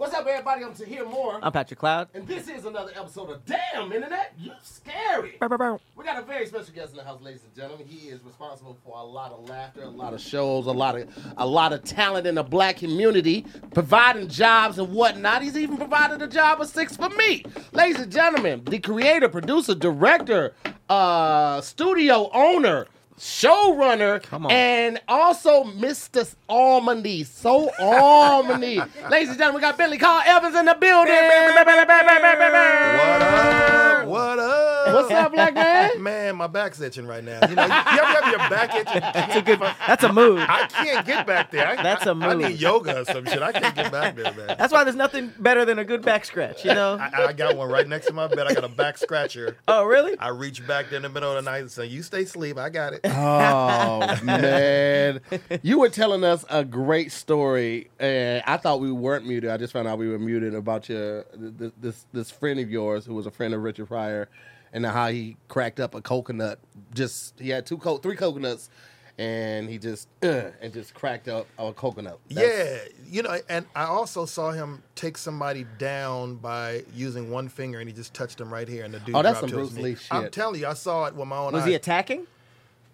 What's up, everybody? I'm Tahir Moore. I'm Patrick Cloud. And this is another episode of Damn Internet, You Scary. Bow, bow, bow. We got a very special guest in the house, ladies and gentlemen. He is responsible for a lot of laughter, a lot of shows, a lot of a lot of talent in the black community, providing jobs and whatnot. He's even provided a job of six for me. Ladies and gentlemen, the creator, producer, director, uh, studio owner, showrunner, Come on. and also Mr. Almondy. So Almondy. Ladies and gentlemen, we got Bentley Kyle Evans in the building. What up? What up? What's up, black man? Man, my back's itching right now. You know, you ever have your back itching? That's a good. That's a mood. I can't get back there. I, That's a I, I move. need yoga or some shit. I can't get back there, man. That's why there's nothing better than a good back scratch. You know. I, I got one right next to my bed. I got a back scratcher. oh really? I reach back there in the middle of the night and say, "You stay asleep. I got it." Oh man, you were telling us a great story, and I thought we weren't muted. I just found out we were muted about your this this, this friend of yours who was a friend of Richard Pryor, and how he cracked up a coconut. Just he had two co- three coconuts, and he just uh, and just cracked up a coconut. Yeah, you know, and I also saw him take somebody down by using one finger, and he just touched him right here, and the dude Oh, that's dropped some to his Bruce knee. Lee shit. I'm telling you, I saw it with my own eyes. Was eyes. he attacking?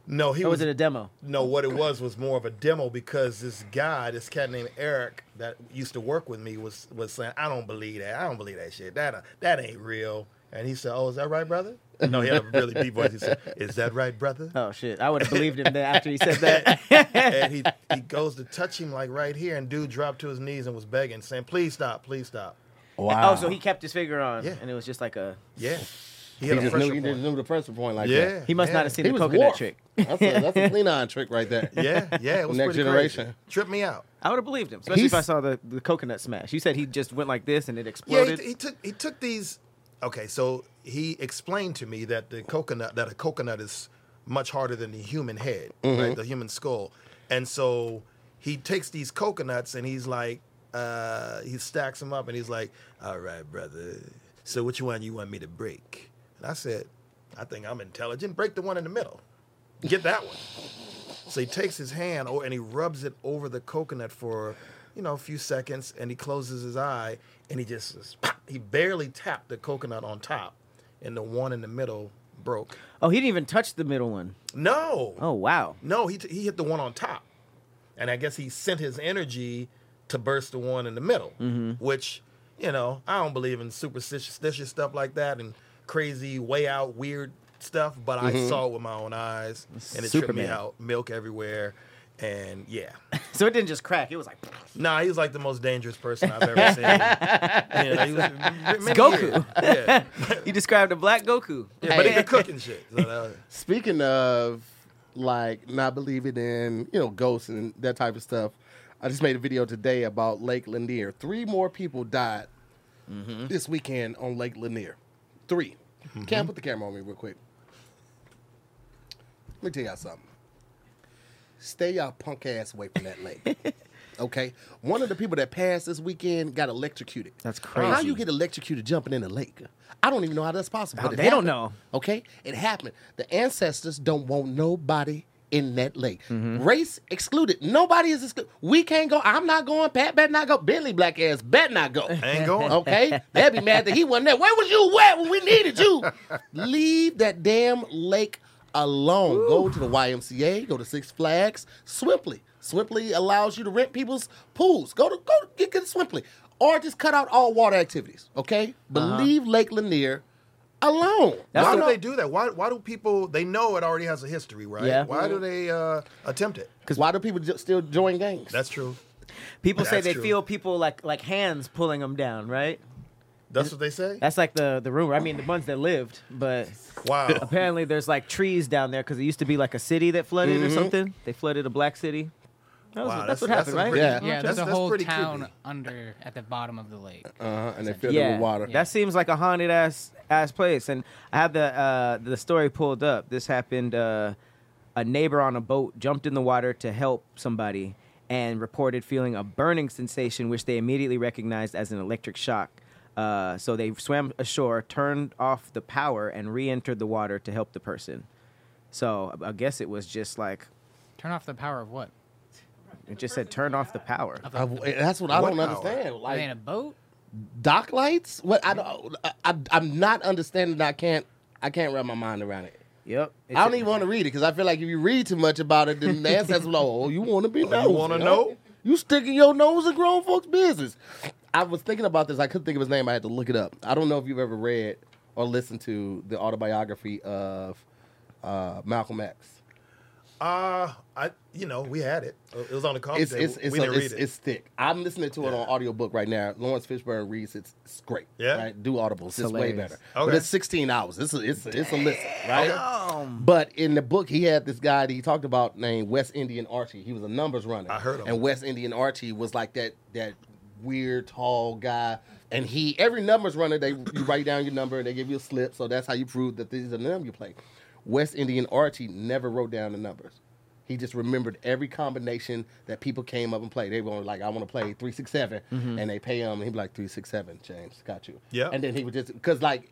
No, he Or was was it a demo? No, what it was was more of a demo because this guy, this cat named Eric that used to work with me was was saying, "I don't believe that. I don't believe that shit. That uh, that ain't real." And he said, "Oh, is that right, brother?" No, he had a really deep voice. He said, "Is that right, brother?" Oh shit! I would have believed him then after he said that. and he he goes to touch him like right here, and dude dropped to his knees and was begging, saying, "Please stop, please stop." wow. Oh, so he kept his finger on, Yeah. and it was just like a. Yeah, he he had a just knew pressure he just point. knew the pressure point like Yeah, that. He must yeah. not have seen He the coconut Worf. trick. That's a, that's a Klingon trick right there. Yeah, yeah, it was Next generation. crazy. Tripped me out. I would have believed him, especially if I saw the, the coconut smash. You said he just went like this and it Yeah, exploded. he, he took he took these. Okay, so he explained to me that the coconut that a coconut is much harder than the human head, right? The human skull, and so he takes these coconuts and he's like, uh, he stacks them up and he's like, "All right, brother. So which one you want me to break?" And I said, "I think I'm intelligent. Break the one in the middle. Get that one." So he takes his hand and he rubs it over the coconut for, you know, a few seconds, and he closes his eye, and he just he barely tapped the coconut on top, and the one in the middle broke. oh, he didn't even touch the middle one. No, Oh wow. no, he t- he hit the one on top, and I guess he sent his energy to burst the one in the middle, mm-hmm. which you know I don't believe in superstitious stuff like that and crazy way out weird stuff, but I mm-hmm. saw it with my own eyes, and it tripped me out. Milk everywhere, and yeah. So it didn't just crack. It was like Nah, he was like the most dangerous person I've ever seen. yeah, he was many Goku. years. Yeah, you described a black Goku. yeah but he could cook and shit. So was- Speaking of like not believing in you know ghosts and that type of stuff, I just made a video today about Lake Lanier. Three more people died mm-hmm. this weekend on Lake Lanier. 3 mm-hmm. Can't put the camera on me real quick. Let me tell y'all something. Stay y'all punk ass away from that lake. okay, one of the people that passed this weekend got electrocuted. That's crazy. How you get electrocuted jumping in the lake? I don't even know how that's possible. It they don't know. Okay, it happened. The ancestors don't want nobody in that lake. Mm-hmm. Race excluded. Nobody is excluded. We can't go. I'm not going. Pat better not go. Bentley black ass better not go. Ain't going. Okay, they'd be mad that he wasn't there. Where was you at when we needed you? Leave that damn lake alone. Go to the YMCA. Go to Six Flags. Swimply. Swimply allows you to rent people's pools. Go to go to, get, get Swimply, or just cut out all water activities. Okay, Uh-huh. leave Lake Lanier alone. That's why the- do they do that? Why why do people they know it already has a history, right? Yeah. Why do they uh, attempt it? Because why do people ju- still join gangs? That's true. People say they true. feel people like like hands pulling them down, right? That's what they say. That's like the the rumor. I mean, the ones that lived, but Wow. apparently there's like trees down there because it used to be like a city that flooded Mm-hmm. or something. They flooded a black city. That was- Wow, that's, what happened, that's right? pretty- Yeah. Yeah, That's- there's a whole town creepy. under at the bottom of the lake. Uh-huh, and they filled it with water. That seems like a haunted ass ass place. And I have the uh, the story pulled up. This happened. Uh, a neighbor on a boat jumped in the water to help somebody and reported feeling a burning sensation, which they immediately recognized as an electric shock. Uh, so they swam ashore, turned off the power, and re-entered the water to help the person. So I guess it was just like Turn off the power of what? it just said turn off the power. I- that's what I What don't power? understand. Are Like they in a boat? Dock lights? What I don't. I, I'm not understanding. I can't. I can't wrap my mind around it. Yep. I don't even want to read it because I feel like if you read too much about it, then the ancestors like, oh, you want to be nosy. wanna huh? know? You sticking your nose in grown folks' business. I was thinking about this. I couldn't think of his name. I had to look it up. I don't know if you've ever read or listened to the autobiography of uh, Malcolm X. Uh, I you know we had it. It was on the coffee It's table. it's it's, we a- didn't it's, read it. it's thick. I'm listening to it Yeah. on audiobook right now. Laurence Fishburne reads it. It's great. Yeah? Right? Do audibles. It's, way hilarious. better. But it's 16 hours. It's a, it's a, it's a listen, right? Um, But in the book, he had this guy that he talked about named West Indian Archie. He was a numbers runner. I heard of And him. West Indian Archie was like that that weird tall guy. And he every numbers runner they you write down your number and they give you a slip. So that's how you prove that this is the number you play. West Indian Archie never wrote down the numbers. He just remembered every combination that people came up and played. They were like, "I want to play three six seven, and they pay him. And he'd be like, three six seven, James, got you." Yeah. And then he would just because like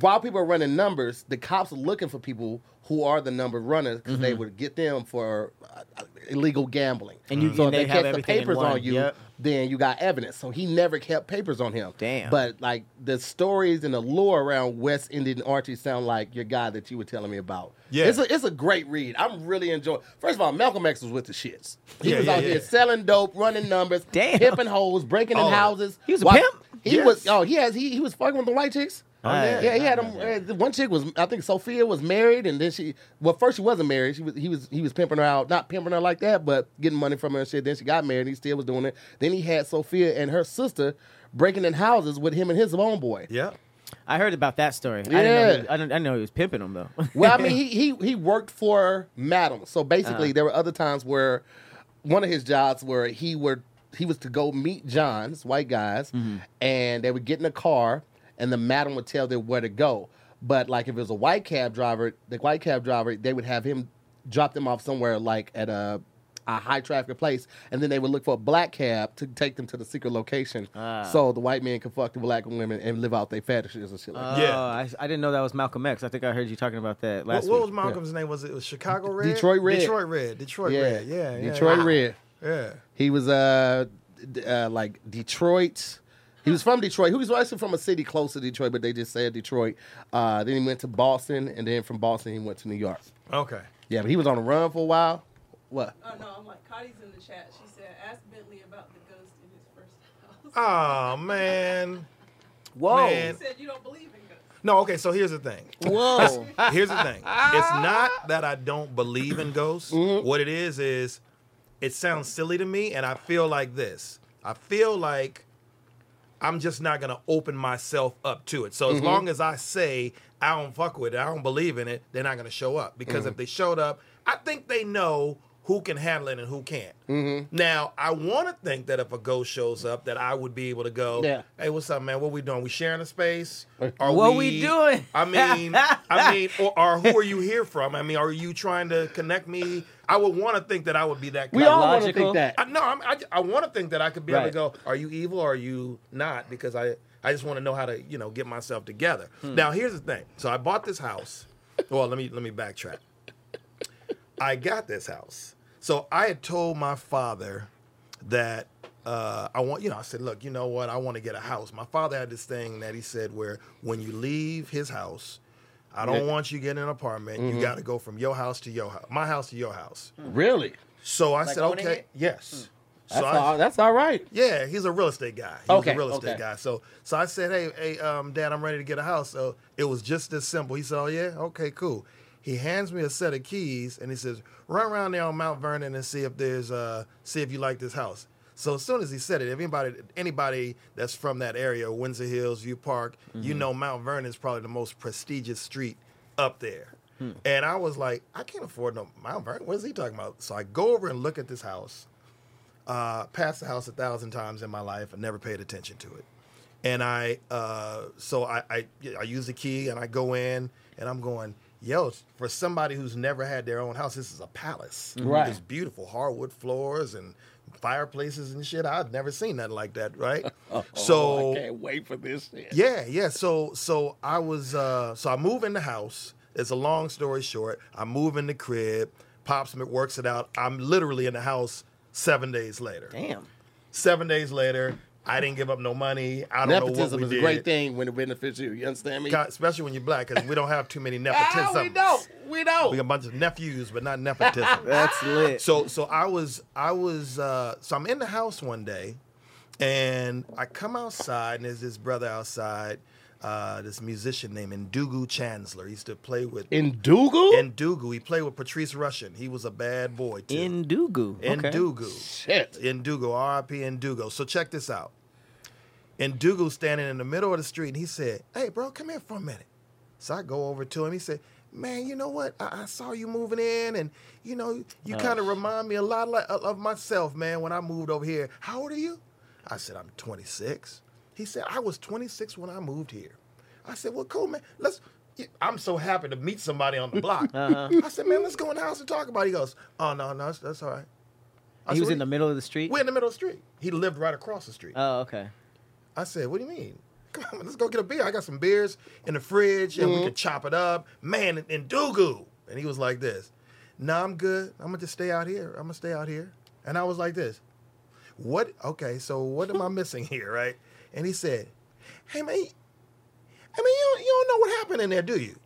while people are running numbers, the cops are looking for people who are the number runners because they would get them for uh, illegal gambling. And you- so and they they have catch the papers on you, Yep. Then you got evidence. So he never kept papers on him. Damn. But like the stories and the lore around West Indian Archie sound like your guy that you were telling me about. Yeah. it's a it's a great read. I'm really enjoying. First of all, Malcolm X was with the shits. He Yeah, was yeah, out yeah. here selling dope, running numbers, Damn. pimping hoes, breaking in Oh. houses. He was a Why- pimp? He Yes. was. Oh, he has. He, he was fucking with the white chicks. Yeah. yeah, he had him. uh, one chick was, I think, Sophia was married, and then she. Well, first she wasn't married. She was. He was. He was pimping her out, not pimping her like that, but getting money from her and shit. Then she got married. He still was doing it. Then he had Sophia and her sister breaking in houses with him and his homeboy. yeah. I heard about that story. I didn't know he, I, didn't, I didn't know he was pimping them though. Well, I mean, he he he worked for Madam. So basically, Uh-huh. there were other times where one of his jobs where he were he was to go meet Johns, white guys, Mm-hmm. and they would get in a car, and the madam would tell them where to go. But like if it was a white cab driver, the white cab driver, they would have him drop them off somewhere like at a a high traffic place, and then they would look for a black cab to take them to the secret location, Ah. so the white men could fuck the black women and live out their fetishes and shit like that. Yeah. Oh, I, I didn't know that was Malcolm X. I think I heard you talking about that What, last what week. was Malcolm's name? Was it, it was Chicago Red? Detroit Red. Detroit Red. Detroit Yeah, Red. Yeah. yeah Detroit yeah. Red. Yeah. He was uh, d- uh like Detroit. He was from Detroit. He was actually from a city close to Detroit, but they just said Detroit. Uh, then he went to Boston, and then from Boston he went to New York. Okay. Yeah, but he was on the run for a while. What? Oh no, I'm like Cottie's in the chat. She said, "Ask Bentley about the ghost in his first house." Oh man. Whoa. Man. He said you don't believe in ghosts. No. Okay. So here's the thing. Whoa. Here's the thing. It's not that I don't believe in ghosts. Mm-hmm. What it is is, it sounds silly to me, and I feel like this. I feel like I'm just not gonna open myself up to it. So Mm-hmm. as long as I say I don't fuck with it, I don't believe in it, they're not gonna show up. Because Mm-hmm. if they showed up, I think they know who can handle it and who can't. Mm-hmm. Now, I want to think that if a ghost shows up, that I would be able to go, Yeah. "Hey, what's up, man? What we doing? We sharing a space? Are What we doing?" I mean, I mean, or, or who are you here from? I mean, are you trying to connect me? I would want to think that I would be that. We all want to think that. I, no, I'm, I, I want to think that I could be Right. able to go. Are you evil or are you not? Because I, I just want to know how to, you know, get myself together. Hmm. Now, here's the thing. So I bought this house. Well, let me let me backtrack. I got this house. So I had told my father that uh, I want, you know, I said, look, you know what? I want to get a house. My father had this thing that he said where when you leave his house, I don't want you to get an apartment. Mm-hmm. You got to go from your house to your house, my house to your house. Really? So I Like said, owning okay, it? yes. That's So I, all. That's all right. yeah, he's a real estate guy. He's Okay, a real estate okay. guy. So so I said, hey, hey, um, Dad, I'm ready to get a house. So it was just this simple. He said, oh yeah, okay, cool. He hands me a set of keys and he says, run around there on Mount Vernon and see if there's uh see if you like this house. So as soon as he said it, if anybody anybody that's from that area, Windsor Hills, View Park, you know Mount Vernon is probably the most prestigious street up there. And I was like, I can't afford no Mount Vernon. What is he talking about? So I go over and look at this house. Uh, passed the house a thousand times in my life and never paid attention to it. And I, uh, so I, I, I use the key and I go in and I'm going, yo, for somebody who's never had their own house, this is a palace. Right. It's beautiful hardwood floors and fireplaces and shit. I've never seen nothing like that, right? so Oh, I can't wait for this shit. yeah, yeah. So so I was uh so I move in the house. It's a long story short. I move in the crib. Pops works it out. I'm literally in the house seven days later. Damn. Seven days later, I didn't give up no money. I don't know Nepotism what is we a did. great thing when it benefits you. You understand me? Especially when you're black, because we don't have too many Ah, nepotism. we don't. We don't. We got a bunch of nephews, but not nepotism. That's lit. so so I was I was uh, so I'm in the house one day, and I come outside and there's this brother outside, uh, this musician named Ndugu Chancler. He used to play with In Dougal? Ndugu. He played with Patrice Rushen. He was a bad boy too. Indugu. Okay. Ndugu. Shit. Ndugu, R.I.P. Ndugu. So check this out. Ndugu standing in the middle of the street, and he said, "Hey, bro, come here for a minute." So I go over to him. He said, "Man, you know what? I, I saw you moving in, and you know, you kind of remind me a lot of of myself, man. When I moved over here, how old are you?" I said, "I'm 26." He said, "I was 26 when I moved here." I said, "Well, cool, man. Let's." I'm so happy to meet somebody on the block. Uh-huh. I said, "Man, let's go in the house and talk about." it. He goes, "Oh no, no, that's, that's all right." I He said, was in the middle of the street. We're in the middle of the street. He lived right across the street. Oh, okay. I said, "What do you mean? Come on, let's go get a beer. I got some beers in the fridge, and we mm-hmm. can chop it up, man." And, and Dugu, and he was like this. "Nah, I'm good. I'm gonna just stay out here. I'm gonna stay out here." And I was like this. What? Okay, so what am I missing here, right? And he said, "Hey man, I mean, you don't, you don't know what happened in there, do you?"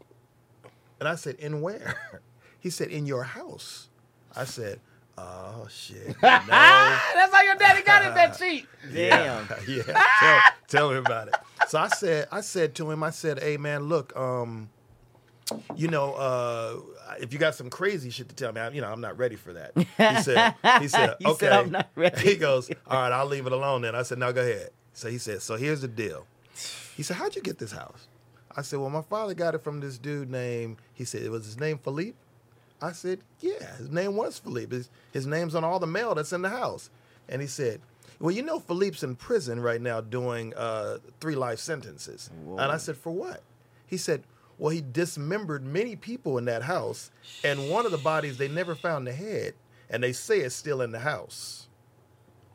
And I said, "In where?" He said, "In your house." I said, "Oh shit, no." That's how your daddy got in that seat. Damn. yeah, tell, tell me about it. So I said, I said to him, I said, "Hey man, look, um, you know, uh, if you got some crazy shit to tell me, I, you know, I'm not ready for that." He said, "He said, You okay." said, "I'm not ready." He goes, "All right, I'll leave it alone then." I said, "No, go ahead." So he said, "So here's the deal." He said, "How'd you get this house?" I said, "Well, my father got it from this dude named." He said, "It was his name Philippe." I said, "Yeah, his name was Philippe. His, his name's on all the mail that's in the house." And he said, "Well, you know, Philippe's in prison right now doing uh, three life sentences." And I said, "For what?" He said, "Well, he dismembered many people in that house, and one of the bodies they never found the head, and they say it's still in the house."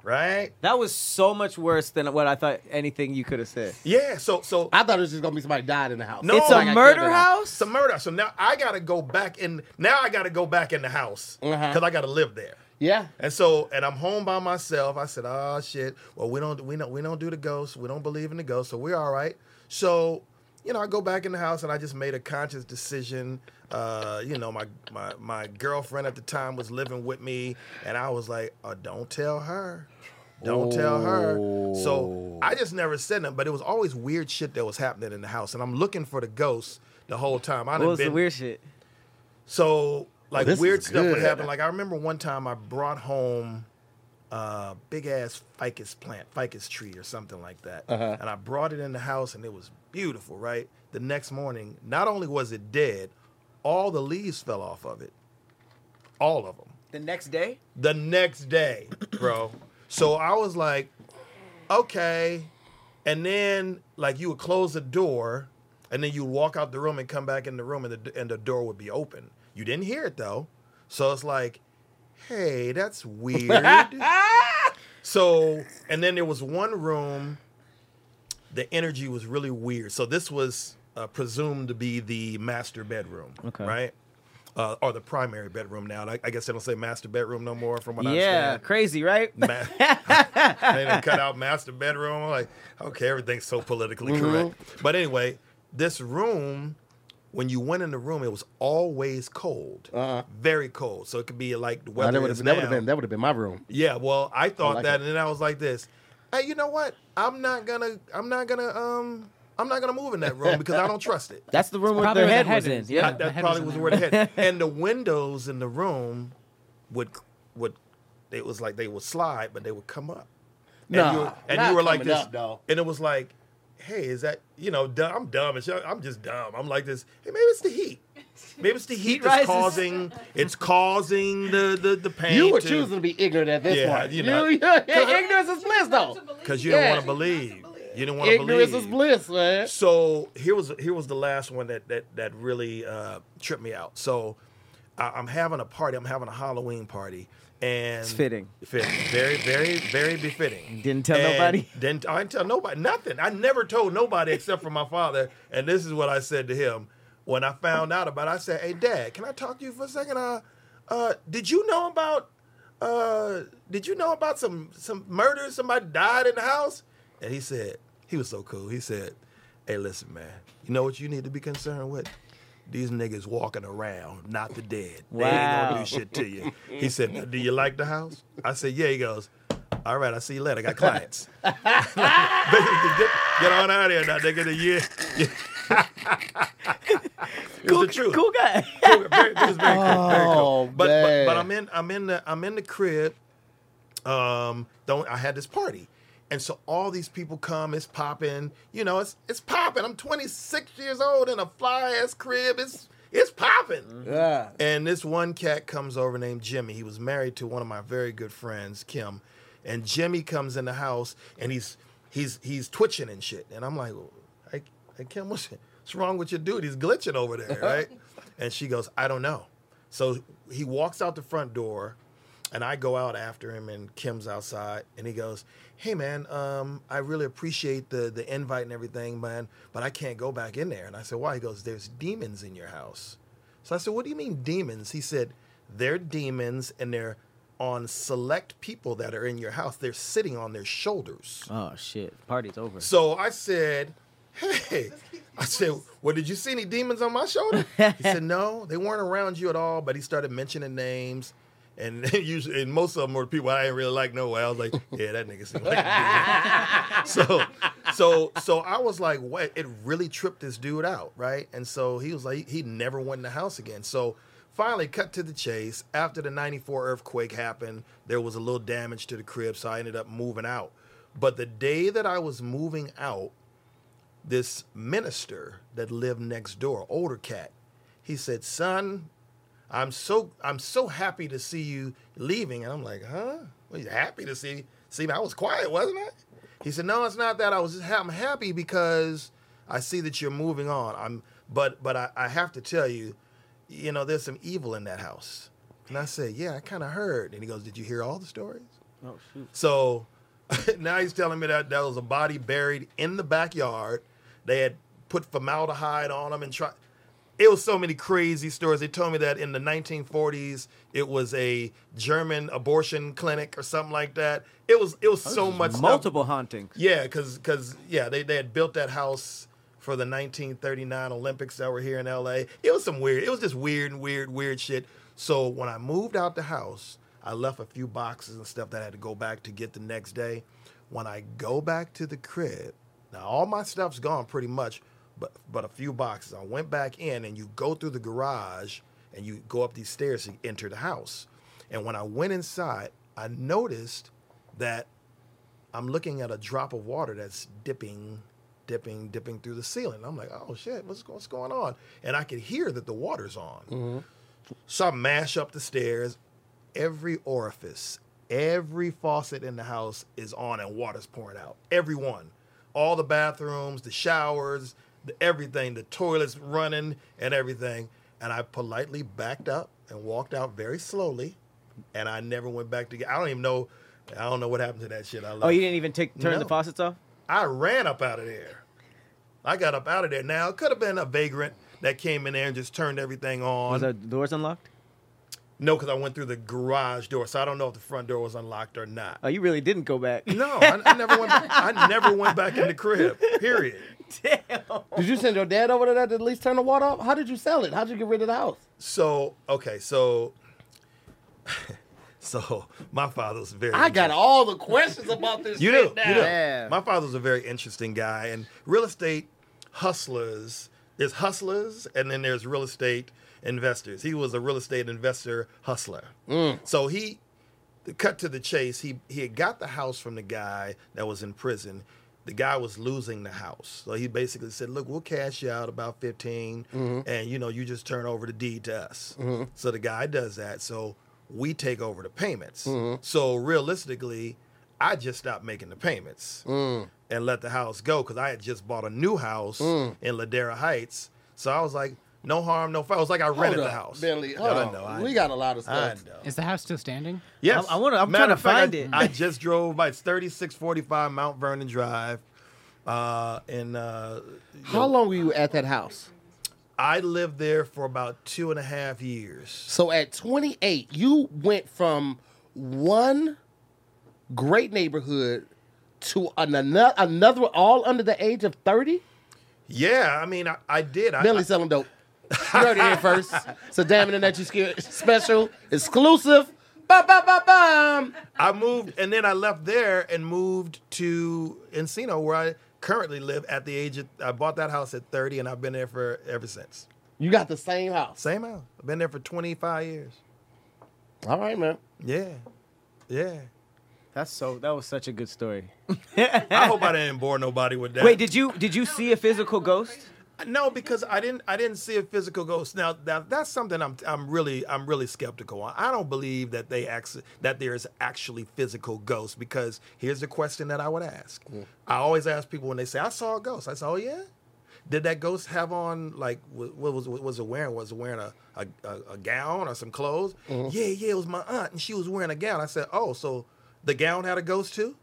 Right? That was so much worse than what I thought anything you could have said. Yeah. So, so I thought it was just gonna be somebody died in the house. No. it's Like a I murder house. it's a murder. So now I got to go back in. Now I got to go back in the house because Uh-huh. I got to live there. Yeah. And so, and I'm home by myself. I said, "Oh shit! Well, we don't, we don't, we don't do the ghosts. We don't believe in the ghosts, so we're all right." So, you know, I go back in the house and I just made a conscious decision. Uh, you know, my my my girlfriend at the time was living with me, and I was like, oh, "Don't tell her." Don't tell her. So I just never said nothing, but it was always weird shit that was happening in the house, and I'm looking for the ghosts the whole time. I What done was the weird shit? so like this weird stuff would happen. Like I remember one time I brought home a big ass ficus plant, ficus tree or something like that, Uh-huh. and I brought it in the house and it was beautiful. Right, the next morning, not only was it dead, all the leaves fell off of it, all of them. The next day? The next day, bro. so I was like, okay. And then like you would close the door, and then you would walk out the room and come back in the room, and the and the door would be open. You didn't hear it though, so it's like, hey, that's weird. so and then there was one room. The energy was really weird. So this was uh, presumed to be the master bedroom, Okay. right? Uh, or the primary bedroom now. I, I guess they don't say master bedroom no more, from what I yeah, understand. crazy, right? Ma- they done cut out master bedroom. I'm like, okay, everything's so politically Mm-hmm. correct. But anyway, this room, when you went in the room, it was always cold, Uh-huh. very cold. So it could be like the weather that would have that would now. have been that would have been my room. Yeah, well, I thought like that, it. and then I was like this. Hey, you know what? I'm not gonna. I'm not gonna. Um. I'm not gonna move in that room because I don't trust it. That's the room where Probably the head head was in. Yeah. Yeah. that probably was was in where there. the head and the windows in the room would would it was like they would slide, but they would come up. And Nah, you were, and not you were like coming this, up, though. and it was like hey, is that you know? Dumb, I'm dumb. and. I'm just dumb. I'm like this. Hey, maybe it's the heat. Maybe it's the heat, Heat that's rises. causing. It's causing the the the pain. You were to- choosing to be ignorant at this Yeah, point. you know. you, ignorance is bliss, though. because you Yeah. didn't want to believe. You didn't want to believe. Ignorance is bliss, man. So here was here was the last one that that that really uh, tripped me out. So I, I'm having a party. I'm having a Halloween party, and It's fitting. fitting, very very very befitting. Didn't tell And nobody? Didn't I didn't tell nobody nothing. I never told nobody except for my father. And this is what I said to him when I found out about. it. I said, "Hey, Dad, can I talk to you for a second? Uh, uh, did you know about uh, did you know about some some murder? Somebody died in the house?" And he said, he was so cool. He said, "Hey, listen, man. You know what you need to be concerned with." These niggas walking around, not the dead. They ain't Wow. gonna do shit to you. He said, "Do you like the house?" I said, "Yeah." He goes, "All right, I'll see you later. I got clients." Basically, get, get on out of here now, nigga. The year. it was the truth. Cool guy. Cool, very, it was very cool. Very Oh, cool. But, but but I'm in I'm in the I'm in the crib. Um, don't I had this party, and so all these people come. It's popping. You know, it's it's popping. I'm 26 years old in a fly ass crib. It's it's popping. Yeah. And this one cat comes over named Jimmy. He was married to one of my very good friends, Kim. And Jimmy comes in the house and he's he's he's twitching and shit. And I'm like, hey, hey Kim, what's, what's wrong with your dude? He's glitching over there, right? and she goes, I don't know. So he walks out the front door and I go out after him and Kim's outside and he goes, Hey man, um, I really appreciate the the invite and everything, man, but I can't go back in there. And I said, Why? He goes, There's demons in your house. So I said, What do you mean demons? He said, They're demons and they're on select people that are in your house. They're sitting on their shoulders. Oh shit! Party's over. So I said, Hey, I said, Well, did you see any demons on my shoulder? He said, No, they weren't around you at all. But he started mentioning names. And usually, and most of them were people I didn't really like. No way. I was like, yeah, that nigga seems like so, so, so I was like, what? It really tripped this dude out, right? And so he was like, he never went in the house again. So finally, cut to the chase. After the '94 earthquake happened, there was a little damage to the crib, so I ended up moving out. But the day that I was moving out, this minister that lived next door, older cat, he said, "Son, I'm so I'm so happy to see you leaving." And I'm like, "Huh? Well, you happy to see see me? I was quiet, wasn't I?" He said, "No, it's not that. I was just ha- I'm happy because I see that you're moving on. I'm but but I, I have to tell you, you know, there's some evil in that house." And I said, "Yeah, I kind of heard." And he goes, "Did you hear all the stories?" Oh shoot! So now he's telling me that there was a body buried in the backyard. They had put formaldehyde on them and tried. It was so many crazy stories. They told me that in the 1940s it was a German abortion clinic or something like that. It was it was oh, so much stuff. Multiple hauntings. Yeah, because yeah, they, they had built that house for the 1939 Olympics that were here in LA. It was some weird. It was just weird and weird, weird shit. So when I moved out the house, I left a few boxes and stuff that I had to go back to get the next day. When I go back to the crib, now all my stuff's gone pretty much, but but a few boxes. I went back in, and you go through the garage, and you go up these stairs to enter the house. And when I went inside, I noticed that I'm looking at a drop of water that's dipping, dipping, dipping through the ceiling. I'm like, oh shit, what's, what's going on? And I could hear that the water's on. Mm-hmm. So I mash up the stairs. Every orifice, every faucet in the house is on and water's pouring out. Every one. All the bathrooms, the showers, the everything, the toilets running and everything. And I politely backed up and walked out very slowly. And I never went back to get I don't even know I don't know what happened to that shit. I left. Oh, you didn't even take turn the faucets off. I ran up out of there. I got up out of there. Now it could have been a vagrant that came in there and just turned everything on. Was the doors unlocked? No, because I went through the garage door, so I don't know if the front door was unlocked or not. Oh, you really didn't go back. No, I, I never went. Back, I never went back in the crib. Period. Damn. Did you send your dad over there to at least turn the water off? How did you sell it? How did you get rid of the house? So okay, so so my father was very. I got all the questions about this You shit do. now. You do. Yeah. My father's a very interesting guy, and real estate hustlers. There's hustlers, and then there's real estate investors. He was a real estate investor hustler. Mm. So he, to cut to the chase, he he had got the house from the guy that was in prison. The guy was losing the house. So he basically said, "Look, we'll cash you out about 15 mm-hmm. and you know, you just turn over the deed to us." Mm-hmm. So the guy does that. So we take over the payments. Mm-hmm. So realistically, I just stopped making the payments mm. and let the house go because I had just bought a new house mm. in Ladera Heights. So I was like, no harm, no foul. It was like I rented Hold the house. Bentley. Hold I on. know, I we know. got a lot of I stuff. know. Is the house still standing? Yes. I- I wanna- I'm Matter trying to of fact, find it. I just drove by. It's 3645 Mount Vernon Drive. Uh, and uh, How long were you at that house? I lived there for about two and a half years. So at 28, you went from one great neighborhood to an, another, another all under the age of 30? Yeah, I mean, I, I did. I, Bentley I, selling dope. You heard it here first. It's a damn internet you scared special, exclusive. Ba ba ba bum. I moved, and then I left there and moved to Encino, where I currently live. At the age of, I bought that house at 30, and I've been there for ever since. You got the same house. Same house. I've been there for 25 years. All right, man. Yeah, yeah. That's so. That was such a good story. I hope I didn't bore nobody with that. Wait, did you did you see a physical ghost? No, because I didn't. I didn't see a physical ghost. Now, that, that's something I'm. I'm really. I'm really skeptical on. I don't believe that they actually that there is actually physical ghosts. Because here's the question that I would ask. Hmm. I always ask people when they say I saw a ghost. I say, Oh yeah. Did that ghost have on like what was what was it wearing? Was it wearing a a, a, a gown or some clothes? Mm-hmm. Yeah, yeah. It was my aunt, and she was wearing a gown. I said, Oh, so the gown had a ghost too?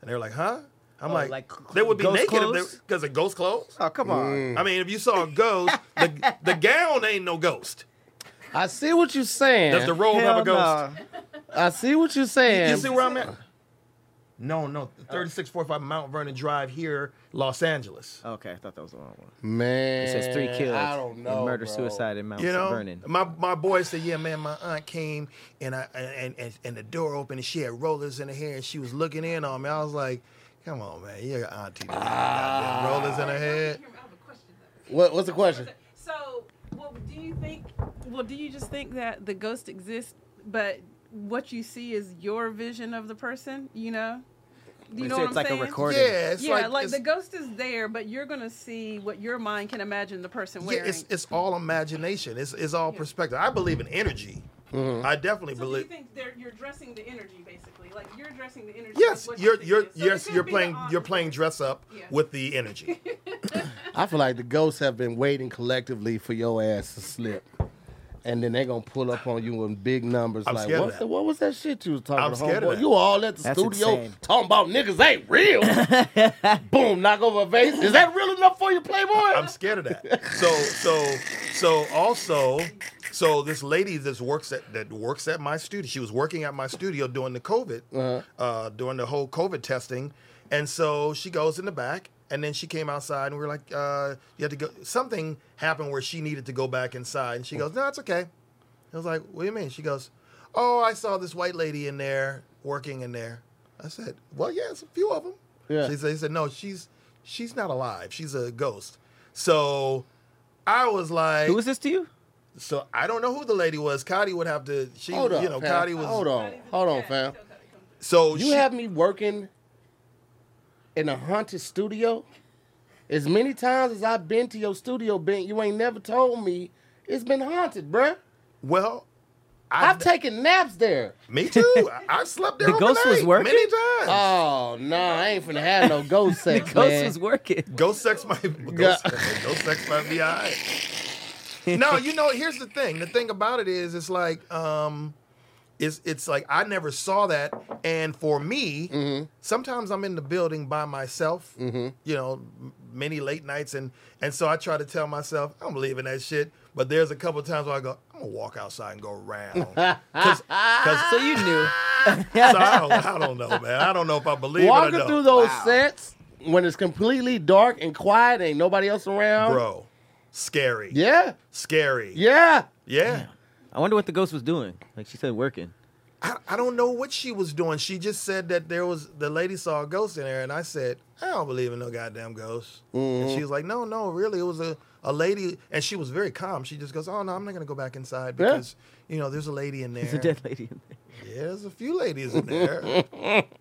And they're like, Huh? I'm Oh, like, like they would be ghost naked because of ghost clothes. Oh come on. Mm. I mean, if you saw a ghost, the, the gown ain't no ghost. I see what you're saying. Does the robe have a ghost? I see what you're saying. You see where I'm at? No, no. 3645 Mount Vernon Drive here, Los Angeles. Okay, I thought that was the wrong one. Man, It says three killed. I don't in know. murder bro. suicide in Mount You know, Vernon. my my boy said, "Yeah, man, my aunt came and I and, and and the door opened and she had rollers in her hair and she was looking in on me." I was like, "Come on, man, your auntie doesn't have goddamn rollers in her head." I have a question. What, what's the question? So, well, do you think? Well, do you just think that the ghost exists, but what you see is your vision of the person? You know? Do you know So what it's I'm like saying? a recording. Yeah, it's yeah, like, like, it's, the ghost is there, but you're gonna see what your mind can imagine the person yeah, it's it's all imagination. It's it's all perspective. I believe in energy. Mm-hmm. I definitely so do you think you're dressing the energy, basically? Like you're dressing the energy. Yes, with you're you you're think it is. So yes you're playing you're playing dress up Yeah. with the energy. I feel like the ghosts have been waiting collectively for your ass to slip. And then they're gonna pull up on you in big numbers. I'm like, scared of that. the, what was that shit you was talking about? I'm to scared of that. You all at the That's studio insane. talking about niggas ain't real. Boom, knock over a vase. Is that real enough for you, Playboy? I'm scared of that. So so so also so this lady that works at that works at my studio. She was working at my studio during the COVID, Uh-huh. uh, during the whole COVID testing, and so she goes in the back. And then she came outside, and we were like, uh, "You had to go." Something happened where she needed to go back inside, and she goes, "No, it's okay." I was like, "What do you mean?" She goes, "Oh, I saw this white lady in there working in there." I said, "Well, yeah, it's a few of them." Yeah. She said, he said, "No, she's she's not alive. She's a ghost." So I was like, "Who is this to you? "So I don't know who the lady was. Cotty would have to. She, Hold up, you know, fam. Cotty was. Hold on, hold on, fam. So You she, have me working in a haunted studio. As many times as I've been to your studio, Ben, you ain't never told me it's been haunted, bruh. well. I've I've, taken naps there. me too. I, I slept there. The ghost was working? many times. Oh no, I ain't finna have no ghost sex, the Ghost man. was working. Ghost sex might ghost, ghost sex might be all right. No, you know, here's the thing. The thing about it is, it's like, um, it's it's like I never saw that, and for me, Mm-hmm. sometimes I'm in the building by myself. You know, many late nights, and and so I try to tell myself I don't believe in that shit. But there's a couple times where I go, I'm gonna walk outside and go around. Cause, 'cause- So you knew. so I, don't, I don't know, man. I don't know if I believe it or Walking no. through those Wow. sets when it's completely dark and quiet, ain't nobody else around. bro, scary, Yeah, scary, yeah. yeah. I wonder what the ghost was doing. Like she said, working. I, I don't know what she was doing. She just said that there was the lady saw a ghost in there, and I said, I don't believe in no goddamn ghosts. And Mm-hmm. she was like, No, no, really, it was a, a lady, and she was very calm. She just goes, Oh no, I'm not gonna go back inside Yeah. because you know there's a lady in there. There's a dead lady in there. Yeah, there's a few ladies in there.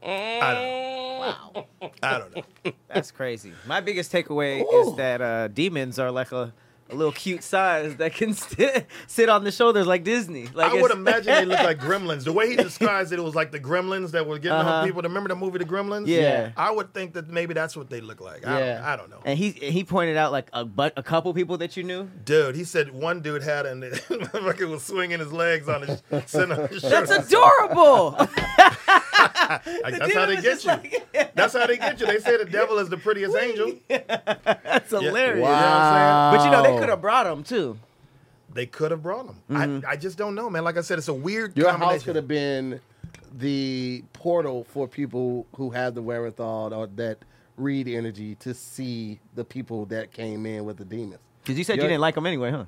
I don't. Wow. I don't know. That's crazy. My biggest takeaway Ooh. is that uh, demons are like a, a little cute size that can sit sit on the shoulders like Disney. Like I would imagine they look like gremlins. The way he describes it, it was like the gremlins that were getting Uh-huh. on people. Remember the movie The Gremlins? Yeah. I would think that maybe that's what they look like. I, Yeah. don't, I don't know. And he he pointed out like a but a couple people that you knew. Dude, he said one dude had and the motherfucker was swinging his legs on his, sitting on his That's adorable. Like, that's how they get you. That's how they get you. They say the devil is the prettiest angel. That's hilarious. You know what I'm But you know they could have brought him too. They could have brought him. I, mm-hmm. I just don't know, man. Like I said, it's a weird Your house could have been the portal for people who have the wherewithal or that read energy to see the people that came in with the demons. Because you said Yeah. you didn't like them anyway, huh?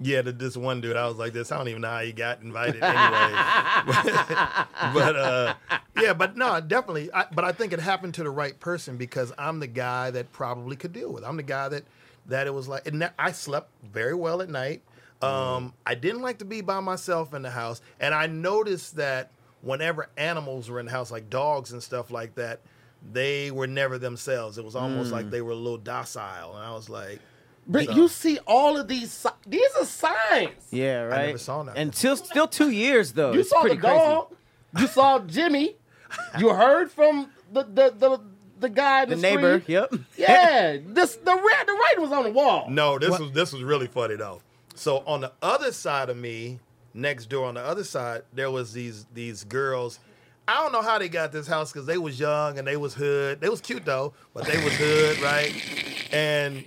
Yeah, the, this one dude, I was like this. I don't even know how he got invited anyway. but uh, yeah, but no, definitely. I, but I think it happened to the right person because I'm the guy that probably could deal with. it. I'm the guy that that it was like. And I slept very well at night. Um, I didn't like to be by myself in the house, and I noticed that whenever animals were in the house, like dogs and stuff like that, they were never themselves. It was almost like they were a little docile, and I was like. But So- you see all of these. These are signs. Yeah, right. never saw that. And still, still two years though. You it's saw the pretty crazy. dog. You saw Jimmy. You heard from the the the, the guy in The the, neighbor. street. Yep. Yeah, this the red the writing was on the wall. No, this was this was really funny though. So on the other side of me, next door on the other side, there was these these girls. I don't know how they got this house because they was young and they was hood. They was cute though, but they was hood, right? And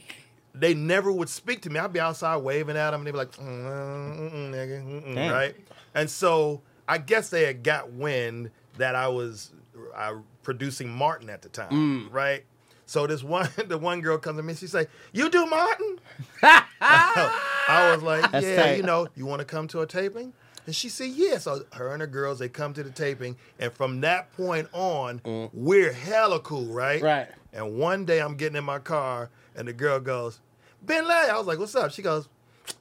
they never would speak to me. I'd be outside waving at them, and they'd be like, mm, mm, mm, nigga, mm, mm," right? And so I guess they had got wind that I was uh, producing Martin at the time, right? So this one, the one girl comes to me, she say, "You do Martin?" I was like, That's "Yeah, tight. you know, you want to come to a taping?" And she said, "Yeah." So her and her girls they come to the taping, and from that point on, we're hella cool, right? Right. And one day I'm getting in my car, and the girl goes, "Ben Lay," I was like, "What's up?" She goes.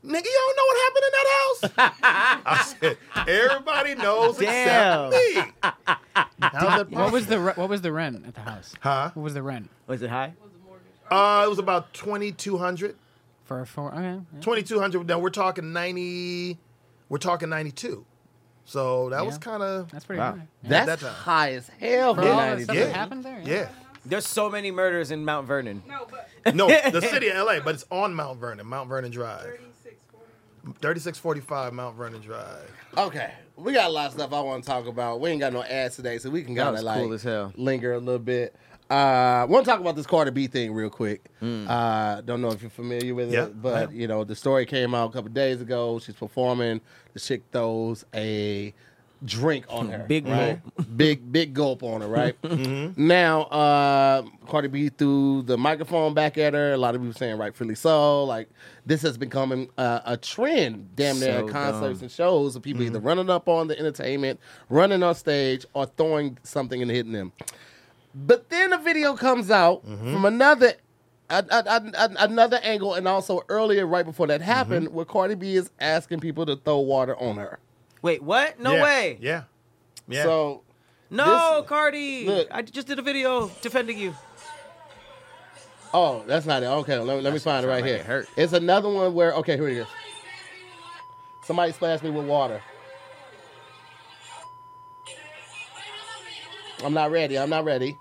Nigga, you don't know what happened in that house? I said, everybody knows Damn. except me. How's that What was the re- what was the rent at the house? Huh? What was the rent Was it high? Uh, it was about 2200 for for? Okay. yeah. 2200 now we're talking 90 we're talking 92 so that was Yeah. kind of That's pretty Wow. high. Yeah. That's that time. high as hell for For all the 90 stuff yeah. that happened there. yeah There's so many murders in Mount Vernon. No, but no the city of la but it's on mount vernon mount vernon drive 3645 mount vernon drive Okay, we got a lot of stuff I want to talk about. We ain't got no ads today, so we can That kind was of like cool as hell. linger a little bit. Uh, want to talk about this Cardi B thing real quick. Mm. Uh, don't know if you're familiar with Yeah, it, but you know the story came out a couple days ago. She's performing. The chick throws a drink on her. Big right? big big gulp on her. Right now, uh, Cardi B threw the microphone back at her. A lot of people saying rightfully so. Like this has become uh, a trend, damn near So at concerts dumb. and shows of people either running up on the entertainment, running on stage, or throwing something and hitting them. But then a video comes out from another. A- a- a- another angle, and also earlier, right before that happened, where Cardi B is asking people to throw water on her. Wait, what? No Yeah, way. yeah yeah So No, This- Cardi. look. I just did a video defending you. Oh, that's not it. Okay, let, me- let me find it right here. it hurt. It's another one where okay, here it is. Somebody splashed me with water. I'm not ready. I'm not ready.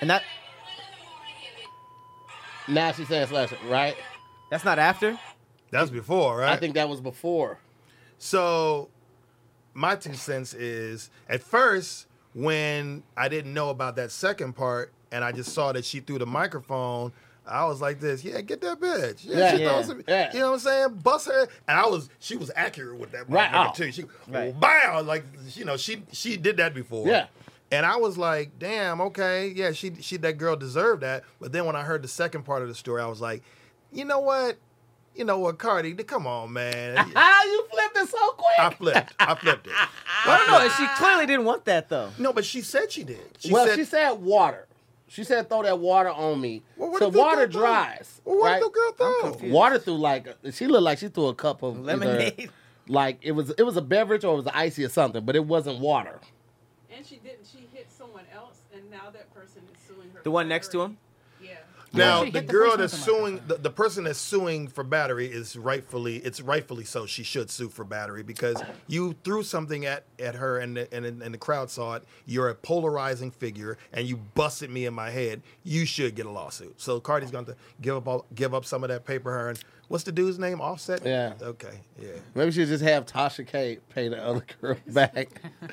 And that Now she's saying splash it, right? that's not after? That's before right I think that was before. So, my two cents is at first when I didn't know about that second part and I just saw that she threw the microphone, I was like this, yeah, get that bitch. Yeah, Yeah. she Yeah. some- Yeah. you know what I'm saying? Bust her. And I was, she was accurate with that Right. Oh. too. She, Right. bam, like you know, she she did that before. Yeah. And I was like, damn, okay, yeah, she she that girl deserved that. But then when I heard the second part of the story, I was like, you know what? You know what, Cardi? Come on, man. Ah, you flipped it so quick. I flipped. I flipped it. I don't know. She clearly didn't want that though. No, but she said she did. She well, said, she said water. She said throw that water on me. Well, what so water dries. Well, what right? did the girl throw? Water through like she looked like she threw a cup of either- Lemonade. like it was it was a beverage or it was icy or something, but it wasn't water. And she didn't. She hit someone else, and now that person is suing her. The one next to him? Yeah. Now the girl that's suing the, the person that's suing for battery is rightfully it's rightfully so. She should sue for battery because you threw something at, at her and the, and and the crowd saw it. You're a polarizing figure and you busted me in my head. You should get a lawsuit. So Cardi's going to give up all, give up some of that paper. Her and what's the dude's name? Offset. Yeah. Okay. Yeah. Maybe she just have Tasha K pay the other girl back.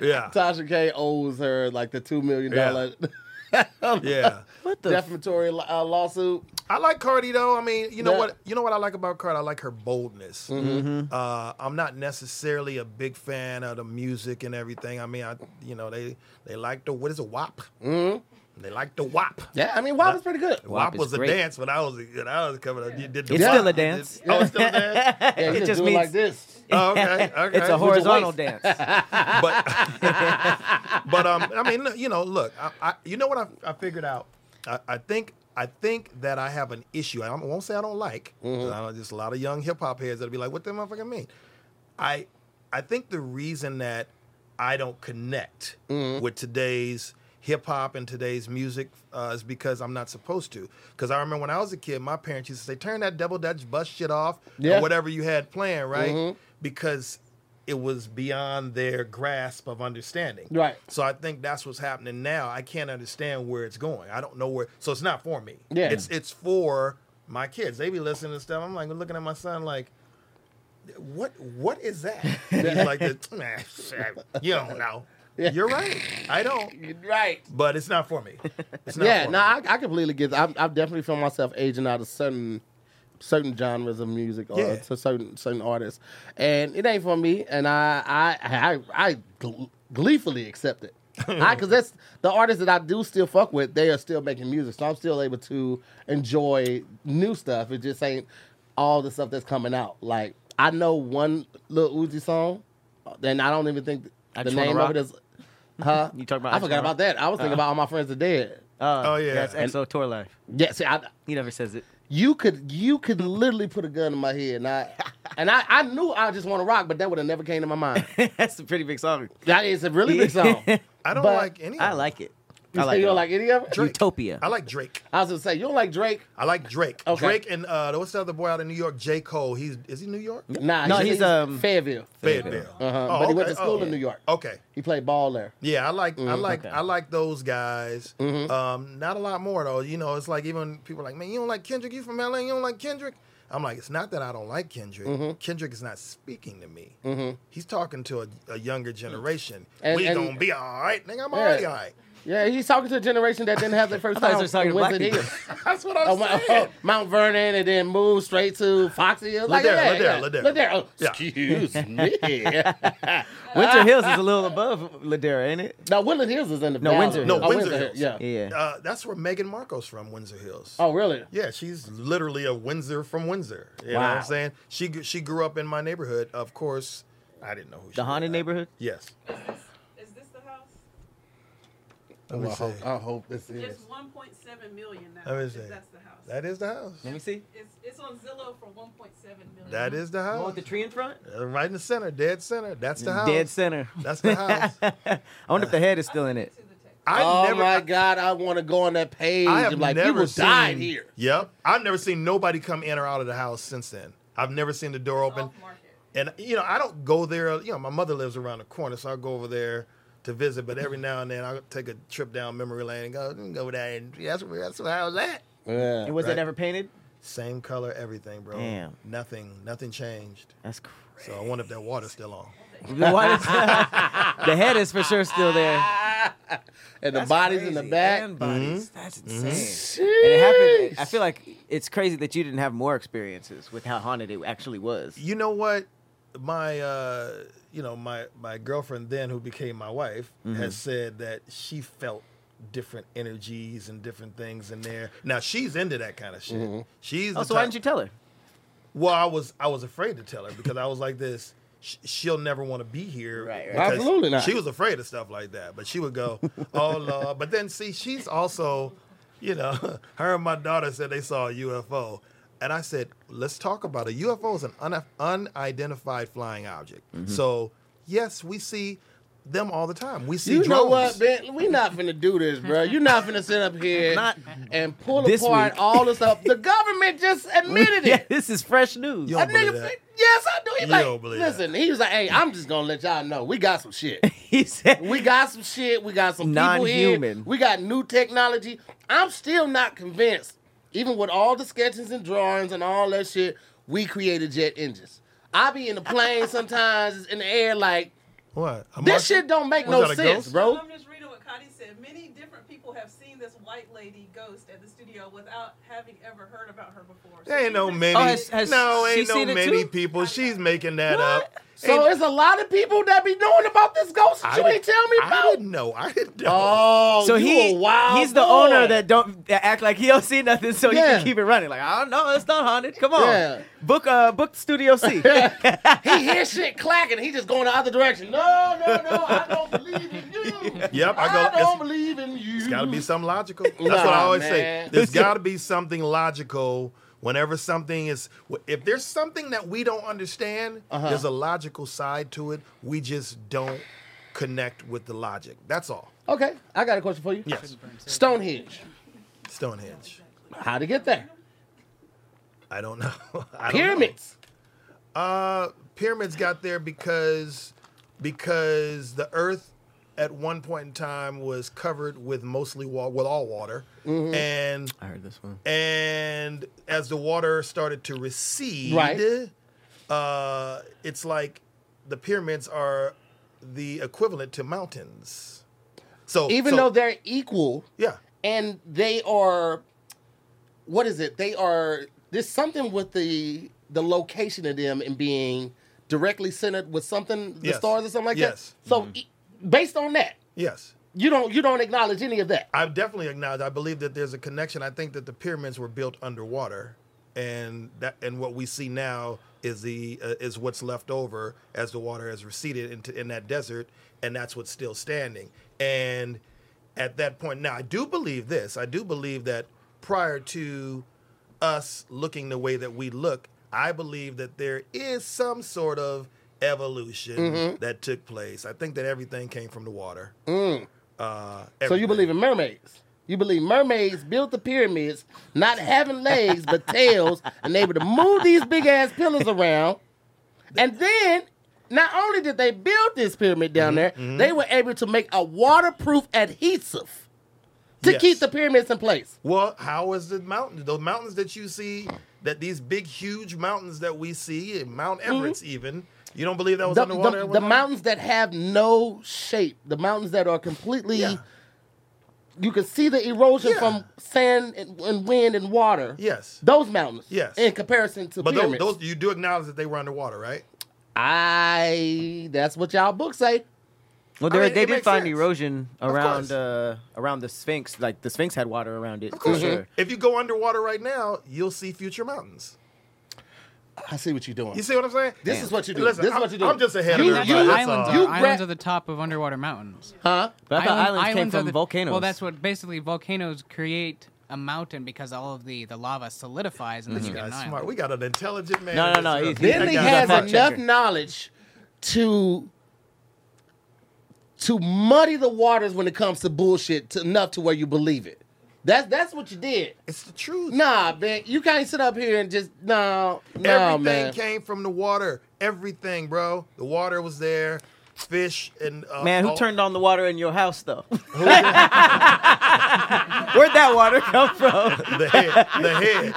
Yeah. Tasha K owes her like the two million dollar Yeah. Yeah, what the? defamatory uh, lawsuit. I like Cardi though. I mean, you know Yeah. what? You know what I like about Cardi? I like her boldness. Mm-hmm. Uh, I'm not necessarily a big fan of the music and everything. I mean, I you know they they like the what is a WAP? Mm-hmm. They like the WAP. Yeah, I mean, WAP was pretty good. WAP, is was a dance when I was when I was coming up. You did the It's WAP. still a You did- dance. Oh, it's still a dance. Yeah, you It just, just do it means- like this. Oh, okay, okay. It's a horizontal dance. but but um, I mean, you know, look, I, I you know what I, I figured out. I, I think I think that I have an issue. I won't say I don't like. 'cause I know just a lot of young hip hop heads that'll be like, "What the motherfucker mean?" I I think the reason that I don't connect with today's hip hop and today's music uh, is because I'm not supposed to. Because I remember when I was a kid, my parents used to say, "Turn that double dutch bus shit off," Yeah. or whatever you had playing, right? Because it was beyond their grasp of understanding. Right. So I think that's what's happening now. I can't understand where it's going. I don't know where. So it's not for me. Yeah. It's it's for my kids. They be listening to stuff. I'm like looking at my son like, what what is that? He's like, shit, you don't know. You're right. I don't. You're Right. But it's not for me. It's not Yeah, for no. I, I completely get. I've, I've definitely found myself aging out of certain certain genres of music or Yeah. to certain certain artists, and it ain't for me. And I I I, I gleefully accept it. Because that's the artists that I do still fuck with. They are still making music, so I'm still able to enjoy new stuff. It just ain't all the stuff that's coming out. Like I know one Lil Uzi song, uh, and I don't even think I the Just name of it is. Huh? You talking about I I forgot about that. I was thinking uh-huh. about all my friends are dead. Oh, oh yeah. That's And- XO tour life. Yeah, see, I, He never says it. You could you could literally put a gun in my head, and I and I, I knew I just want to rock, but that would have never came to my mind. That's a pretty big song. That is a really big song. I don't but- like any. Of I like it. You I like you don't like any of it? Drake. Utopia. I like Drake. I was gonna say you don't like Drake. I like Drake. Okay. Drake and uh, what's the other boy out in New York? J. Cole. He's is he New York? Nah, No, he's, um, Fayetteville. Fayetteville. Uh-huh. Oh, but he went to school Oh. in New York. Okay. He played ball there. Yeah, I like I like Okay. I like those guys. Mm-hmm. Um, not a lot more though. You know, it's like even people are like, man, you don't like Kendrick? You from LA? You don't like Kendrick? I'm like, it's not that I don't like Kendrick. Mm-hmm. Kendrick is not speaking to me. He's talking to a, a younger generation. And- we and- gonna be all right, nigga. I'm already all right. Yeah, he's talking to a generation that didn't have their first time was talking in to black Winston people. That's what I'm Oh, Mount, saying. Mount Vernon and then moved straight to Foxy Hills. Like, Ladera, yeah, Ladera, yeah. Ladera. Ladera. Oh, Yeah. excuse me. Winter Hills is a little above Ladera, ain't it? no, Woodland Hills is in the No, valley. Windsor No, Hills. Oh, Windsor Hills. Yeah. Yeah. Uh, that's where Meghan Markle's from, Windsor Hills. Oh, really? Yeah, she's literally a Windsor from Windsor. You know what Wow. I'm saying? She she grew up in my neighborhood. Of course, I didn't know who she The haunted was. neighborhood? Yes. Is this the house? Let me Well, I, hope, see. I hope this is. It's 1.7 million now. Let me see. That's the house. That is the house. Let me see. It's, it's on Zillow for 1.7 million. That is the The one house. with the tree in front? Uh, Right in the center, dead center. That's the house. Dead center. That's the house. I wonder if the head is still in it. To the. I oh never, my God! I want to go on that page. I have like never people seen, died here. Yep, I've never seen nobody come in or out of the house since then. I've never seen the door open. Off. And you know, I don't go there. You know, my mother lives around the corner, so I go over there to visit. But every now and then, I will take a trip down memory lane and go "Mm, go there, and that's where that's where I was at. Yeah. And was Right. it ever painted? Same color, everything, bro. Damn. Nothing, nothing changed. That's crazy. So I wonder if that water's still on. What is- the head is for sure still there. and the bodies in the back. And bodies. That's insane. Sheesh. And it happened. I feel like it's crazy that you didn't have more experiences with how haunted it actually was. You know what? My, uh, you know, my my girlfriend then, who became my wife, Mm-hmm. has said that she felt different energies and different things in there. Now she's into that kind of shit. She's Oh, so why didn't you tell her? Well, I was I was afraid to tell her because I was like this. She'll never want to be here. Right, right. Absolutely not. She was afraid of stuff like that, but she would go, "Oh Lord!" But then, see, she's also, you know, her and my daughter said they saw a UFO, and I said, "Let's talk about it. UFO is an un- unidentified flying object. Mm-hmm. So, yes, we see them all the time. We see You know what, Ben? We not finna do this, bro. You not finna sit up here Not and pull this apart week. all the stuff. The government just admitted it. yeah, this is fresh news. You don't believe nigga, that? yes, I do. He's You like, don't believe that. listen, he was like, hey, I'm just gonna let y'all know we got some shit. he said, We got some shit. We got some people. Non-human. We got new technology. I'm still not convinced, even with all the sketches and drawings and all that shit, we created jet engines. I be in the plane sometimes in the air like What? A this Martian? shit don't make Was no that a sense, ghost? bro. I'm just reading what Cotty said. Many different people have seen this white lady ghost at the studio without having ever heard about her before. So There ain't no many. Oh, has- has no, ain't no many too? people. She's making that up. So Ain't- it's a lot of people that be knowing about this ghost that I you ain't tell me about. I about. didn't know. I didn't know. Oh, so you he a wild he's the boy. owner that don't that act like he don't see nothing, so he can keep it running. Like I don't know, it's not haunted. Come on, Yeah. book uh book Studio C. he hears shit clacking. He just going the other direction. No, no, no. I don't believe in you. Yep, I go, I, don't it's- believe in you. It's got to be something logical. That's Nah, what I always man. say. There's got to be something logical. Whenever something is, if there's something that we don't understand, Uh-huh. there's a logical side to it. We just don't connect with the logic. That's all. Okay, I got a question for you. Yes. Stonehenge. Stonehenge. How to get there? I don't know. I don't know. Pyramids. Uh, pyramids got there because because the Earth at one point in time was covered with mostly water, with all water, Mm-hmm. and I heard this one. and as the water started to recede, Right. uh, it's like the pyramids are the equivalent to mountains. So Even so- though they're equal yeah, and they are, what is it? They are. There's something with the the location of them and being directly centered with something, the Yes. stars or something like Yes. that. So, e- based on that, yes. you don't you don't acknowledge any of that. I definitely acknowledge. I believe that there's a connection. I think that the pyramids were built underwater, and that and what we see now is the uh, is what's left over as the water has receded into in that desert, and that's what's still standing. And at that point, now I do believe this. I do believe that prior to us looking the way that we look, I believe that there is some sort of evolution Mm-hmm. that took place. I think that everything came from the water. Uh, Mm. So you believe in mermaids? You believe mermaids built the pyramids, not having legs but tails, and able to move these big ass pillars around. And then, not only did they build this pyramid down Mm-hmm, there, they were able to make a waterproof adhesive to Yes. keep the pyramids in place. Well, how is the mountain? Those mountains that you see, that these big, huge mountains that we see, Mount Everest even, you don't believe that was Mm-hmm. The, underwater? the- the mountains that have no shape, the mountains that are completely, Yeah. you can see the erosion Yeah. from sand and, and wind and water. Yes. Those mountains. Yes. In comparison to But those, pyramids. those, you do acknowledge that they were underwater, right? I that's what y'all books say. Well, I mean, they did find sense. erosion around uh, around the Sphinx. Like the Sphinx had water around it. Of course. for sure. If you go underwater right now, you'll see future mountains. I see what you're doing. You see what I'm saying? This is what you do. Listen, This I'm, what you do. I'm just ahead You- of you- everybody. That's that's islands all. are. You islands gra- are the top of underwater mountains. huh? But I thought Island- islands, came are from the- volcanoes. Well, that's what basically volcanoes create a mountain because all of the, the lava solidifies and then you mm-hmm. get an Guys, smart. We got an intelligent man. No, no, no, room. he's- Then he has enough checker. knowledge to to muddy the waters when it comes to bullshit to, enough to where you believe it. That's that's what you did. It's the truth. Nah, man, you can't sit up here and just no, no, Everything man. came from the water. Everything, bro. The water was there. Fish and uh, Man, who all- turned on the water in your house though? Where'd that water come from? the head. The head.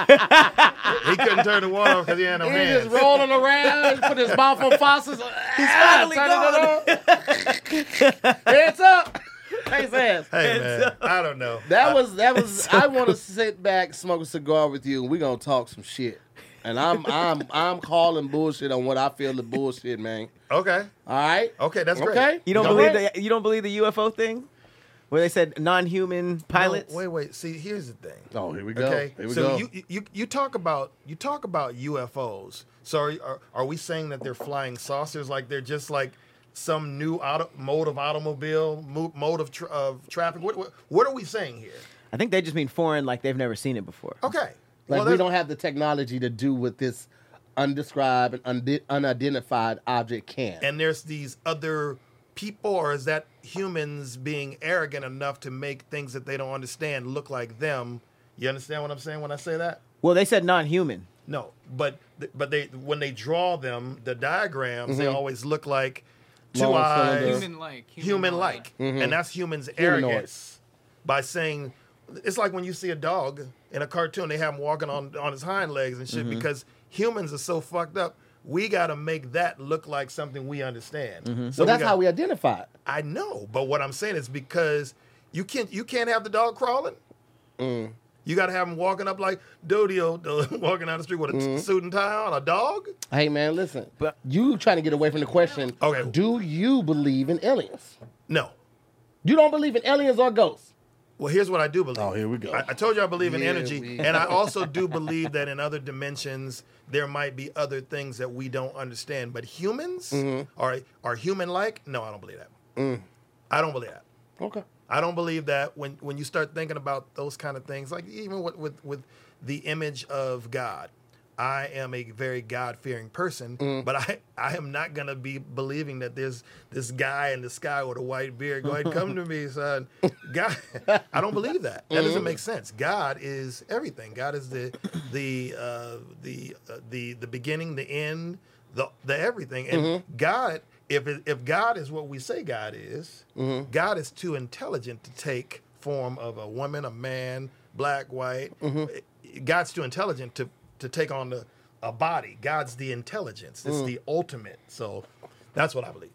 he couldn't turn the water off because he had no He hands. just rolling around, put his mouth on faucets. He's finally Hands up. Face ass. Hey man, I don't know. That was that was. I want to sit back, smoke a cigar with you, and we gonna talk some shit. And I'm I'm I'm calling bullshit on what I feel the bullshit, man. Okay. All right. Okay, that's great. Okay. You don't All believe right. the you don't believe the UFO thing, where they said non-human pilots? No, wait, wait. See, here's the thing. Oh, here we go. Okay, Here we so go. you you you talk about you talk about UFOs. So are, are are we saying that they're flying saucers? Like they're just like some new auto, mode of automobile mode of tra- of traffic? What, what what are we saying here? I think they just mean foreign, like they've never seen it before. Okay, like well, we don't have the technology to do what this undescribed and undi- unidentified object can. and there's these other people or is that humans being arrogant enough to make things that they don't understand look like them? You understand what I'm saying when I say that? Well, they said non-human. No, but but they when they draw them, the diagrams, they mm-hmm. always look like two Long eyes, cylinder. Human-like. human-like, mm-hmm. and that's humans' arrogance by saying it's like when you see a dog in a cartoon, they have him walking on on his hind legs and shit mm-hmm. because humans are so fucked up. We got to make that look like something we understand. Mm-hmm. So So that's got- how we identify it. I know, but what I'm saying is because you can't you can't have the dog crawling. Mm. You got to have him walking up like Dodio, walking down the street with a suit and tie on. A dog? Hey man, listen. But you trying to get away from the question. Okay. Do you believe in aliens? No. You don't believe in aliens or ghosts? Well, here's what I do believe. Oh, here we go. I, I told you I believe in Here energy, we and I also do believe that in other dimensions there might be other things that we don't understand. But humans Mm-hmm. are are human like? No, I don't believe that. Mm. I don't believe that. Okay. I don't believe that when when you start thinking about those kind of things, like even with with, with the image of God. I am a very God fearing person, Mm. but I, I am not gonna be believing that there's this guy in the sky with a white beard. Go ahead, come to me, son. God, I don't believe that. That doesn't make sense. God is everything. God is the the uh, the uh, the the beginning, the end, the the everything. And God, if it, if God is what we say God is, mm-hmm. God is too intelligent to take form of a woman, a man, black, white. Mm-hmm. God's too intelligent to to take on the a body. God's the intelligence. It's mm. the ultimate. So that's what I believe.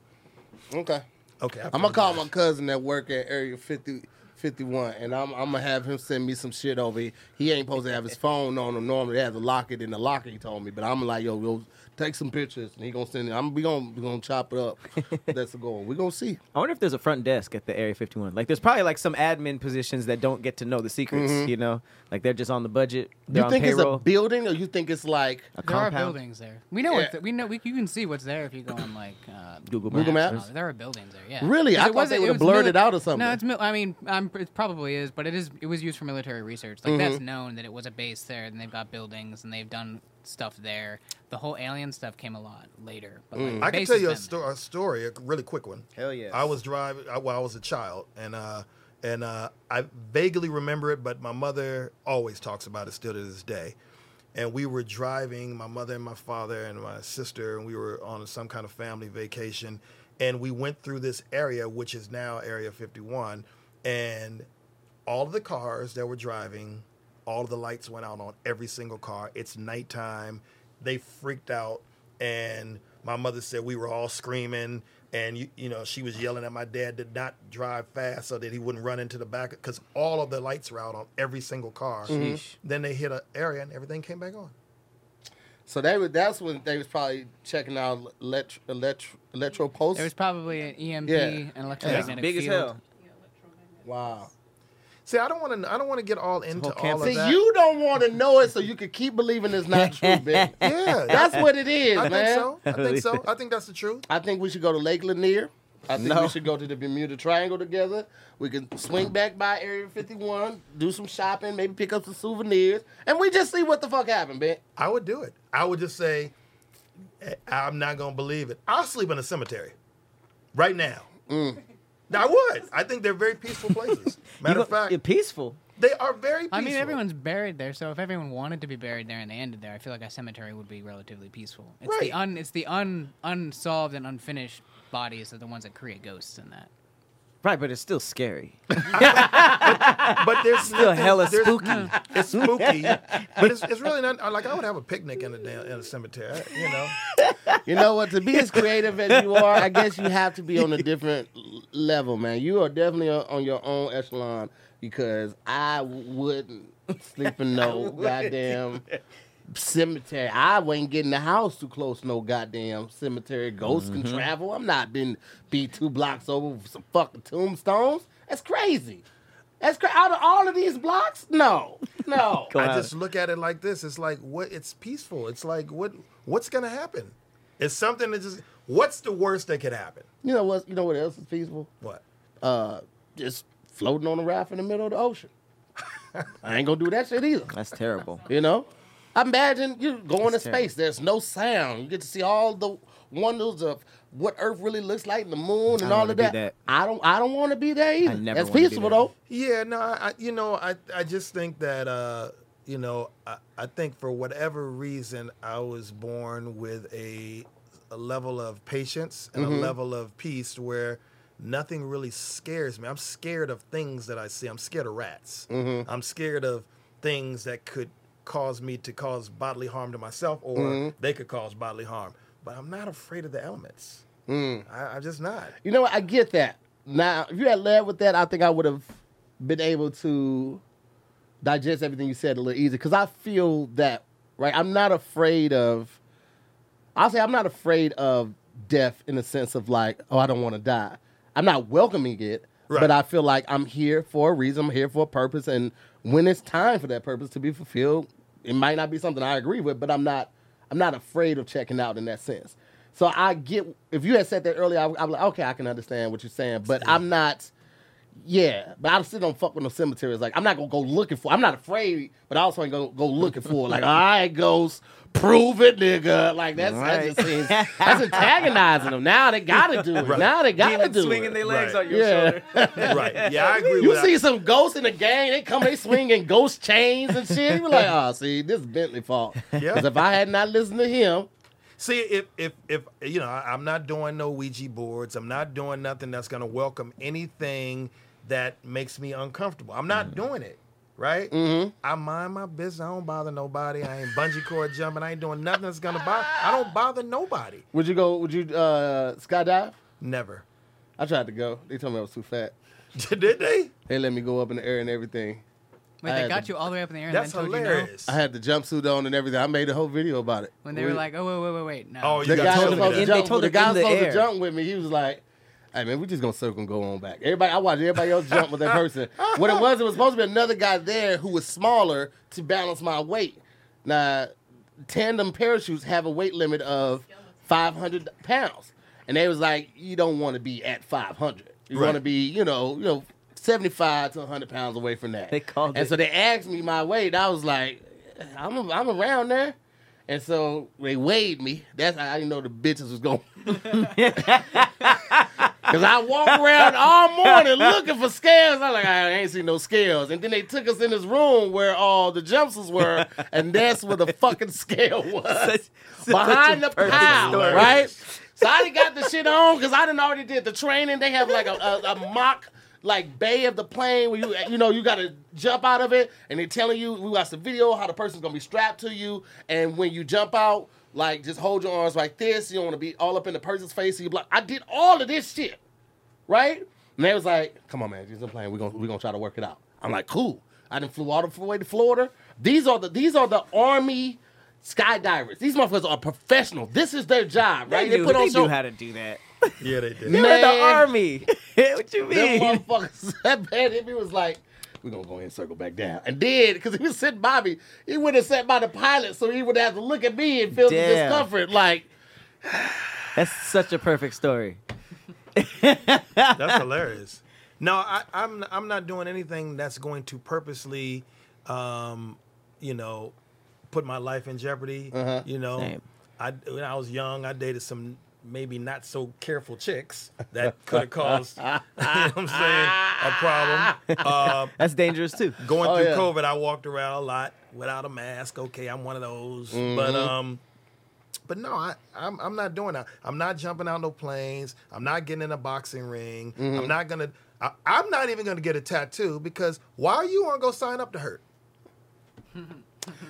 Okay. Okay, I'm gonna call my cousin that work at Area 50, 51, and I'm, I'm gonna have him send me some shit over. He, he ain't supposed to have his phone on him. Normally, he has to lock it in the locker. He told me, but I'm like, yo, yo, take some pictures, and he gonna send it. I'm we gonna we gonna chop it up. That's the goal. We gonna see. I wonder if there's a front desk at the Area 51. Like, there's probably like some admin positions that don't get to know the secrets. You know, like they're just on the budget. You think it's a building, or you think it's like a There are buildings there. We know Yeah. what we know. We, you can see what's there if you go on like uh, Google Google Maps. Maps? No, there are buildings there. Yeah. really? I thought was- they it would've blurred mili- it out or something. No, it's. Mil- I mean, it probably is, but it is. It was used for military research. Like Mm-hmm. that's known that it was a base there, and they've got buildings and they've done stuff there. The whole alien stuff came a lot later. But like, Mm. the I can tell you a, sto- a story, a really quick one. Hell yeah! I was driving. I, well, I was a child, and uh, and uh, I vaguely remember it, but my mother always talks about it still to this day. And we were driving, my mother and my father and my sister, and we were on some kind of family vacation, and we went through this area, which is now Area 51, and all of the cars that were driving, all of the lights went out on every single car. It's nighttime. They freaked out, and my mother said we were all screaming, and you, you know she was yelling at my dad to not drive fast so that he wouldn't run into the back because all of the lights were out on every single car. Mm-hmm. Then they hit an area and everything came back on. so. They was that's when they was probably checking out electro electro electro pulse. There was probably an EMP, Yeah. an electromagnetic Big as field. hell. Wow. See, I don't want to. I don't want to get all into all campus. of See, that. you don't want to know it, so you can keep believing it's not true, bitch. yeah, That's what it is, I man. think so. I think so. I think that's the truth. I think we should go to Lake Lanier. I think No. we should go to the Bermuda Triangle together. We can swing back by Area 51, do some shopping, maybe pick up some souvenirs, and we just see what the fuck happened, man. I would do it. I would just say, "Eh, I'm not gonna believe it. I'll sleep in a cemetery, right now. I would. I think they're very peaceful places. Matter You of fact, you're peaceful. they are very peaceful. I mean, everyone's buried there, so if everyone wanted to be buried there and they ended there, I feel like a cemetery would be relatively peaceful. It's the Right. un, it's the un, unsolved and unfinished bodies are the ones that create ghosts in that. Right, but it's still scary. but there's Still nothing- hella there's- spooky. It's spooky, but it's, it's really not. Like I would have a picnic in a damn- in a cemetery. You know, You know what? To be as creative as you are, I guess you have to be on a different l- level, man. You are definitely on on your own echelon because I wouldn't sleep in no goddamn cemetery. I wouldn't get the house too close no goddamn cemetery. Ghosts can travel. I'm not been be two blocks over with some fucking tombstones. That's crazy. That's crazy. Out of all of these blocks, no, no. I just look at it like this. It's like what? It's peaceful. It's like what? What's gonna happen? It's something that just. What's the worst that could happen? You know what? You know what else is peaceful? What? uh, just floating on a raft in the middle of the ocean. I ain't gonna do that shit either. That's terrible. You know, imagine you going to terrible. space. There's no sound. You get to see all the wonders of what Earth really looks like, and the moon, and all of that. that. I don't. I don't want to be there either. never That's wanna be peaceful there. though. Yeah, no, I, you know, I, I just think that, uh, you know, I, I think for whatever reason, I was born with a, a level of patience and a level of peace where nothing really scares me. I'm scared of things that I see. I'm scared of rats. I'm scared of things that could cause me to cause bodily harm to myself or mm-hmm. they could cause bodily harm. But I'm not afraid of the elements. Mm. I, I'm just not. You know what? I get that. Now, if you had led with that, I think I would have been able to digest everything you said a little easier because I feel that, right? I'm not afraid of, I'll say I'm not afraid of death in the sense of like, oh, I don't want to die. I'm not welcoming it, Right. but I feel like I'm here for a reason. I'm here for a purpose. And when it's time for that purpose to be fulfilled, it might not be something I agree with, but I'm not, I'm not afraid of checking out in that sense. So I get if you had said that earlier, I, I'm like, okay, I can understand what you're saying, but I'm not. Yeah, but I still don't fuck with no cemeteries. Like I'm not gonna go looking for. I'm not afraid, but I also ain't gonna go looking for. Like all right, ghost, prove it, nigga. Like that's that just seems that's antagonizing them. Now they gotta do it. Now they gotta Demons do swinging it. their legs Right. on your Yeah. shoulder. right. Yeah, I agree You with see that. some ghosts in the gang, they come, they swinging ghost chains and shit. You be like, oh, see, this is Bentley fault. Yeah. Because if I had not listened to him, See, if if if you know, I- I'm not doing no Ouija boards. I'm not doing nothing that's gonna welcome anything that makes me uncomfortable. I'm not mm. doing it. Right? Mm-hmm. I mind my business. I don't bother nobody. I ain't bungee cord jumping. I ain't doing nothing that's gonna bother. I don't bother nobody. would you go? Would you uh, skydive? Never. I tried to go. They told me I was too fat. Did they? They let me go up in the air and everything. Wait, I they got the- you all the way up in the air and That's then told you no? hilarious. I had the jumpsuit on and everything. I made a whole video about it. When they were like, oh, wait, wait, wait, wait. No. Oh, you the got guy told was me supposed to that. They jump. told the him guy was supposed to jump with me. He was like, "Hey man, we just gonna circle and go on back." Everybody, I watched everybody else jump with that person. what it was, it was supposed to be another guy there who was smaller to balance my weight. Now, tandem parachutes have a weight limit of 500 pounds, and they was like, "You don't want to be at 500. You Right. want to be, you know, you know." 75 to 100 pounds away from that. They called and it- so they asked me my weight. I was like, I'm, I'm around there. And so they weighed me. That's how I didn't know the bitches was going. Because I walked around all morning looking for scales. I'm like, I ain't seen no scales. And then they took us in this room where all the jumpsuits were, and that's where the fucking scale was. Such- such Behind a the pile, story. right? So I done got the shit on because I done already did the training. They have like a, a, a mock like bay of the plane where you you know you gotta jump out of it and they're telling you we watched the video how the person's gonna be strapped to you and when you jump out like just hold your arms like this. You don't want to be all up in the person's face so you block I did all of this shit. Right? And they was like come on man just a plane we're gonna we're gonna try to work it out. I'm like cool. I done flew all the way to Florida. These are the these are the army skydivers. These motherfuckers are professional this is their job right? They, knew, they show- knew how to do that. Yeah, they did. They were in the army. what you Them mean? motherfuckers, that bad if he was like, we're gonna go ahead and circle back down. And did, because he was sitting by me, he would have sat by the pilot, so he would have to look at me and feel the discomfort. Like, That's such a perfect story. That's hilarious. No, I, I'm I'm not doing anything that's going to purposely, um, you know, put my life in jeopardy. Uh-huh. You know, Same. I when I was young, I dated some maybe not so careful chicks that could have caused, you know what I'm saying, a problem. Uh, That's dangerous too. going Oh, through yeah. COVID, I walked around a lot without a mask. Okay, I'm one of those. Mm-hmm. But um, but no, I I'm, I'm not doing that. I'm not jumping out no planes. I'm not getting in a boxing ring. Mm-hmm. I'm not gonna. I, I'm not even gonna get a tattoo because why are you gonna go sign up to hurt?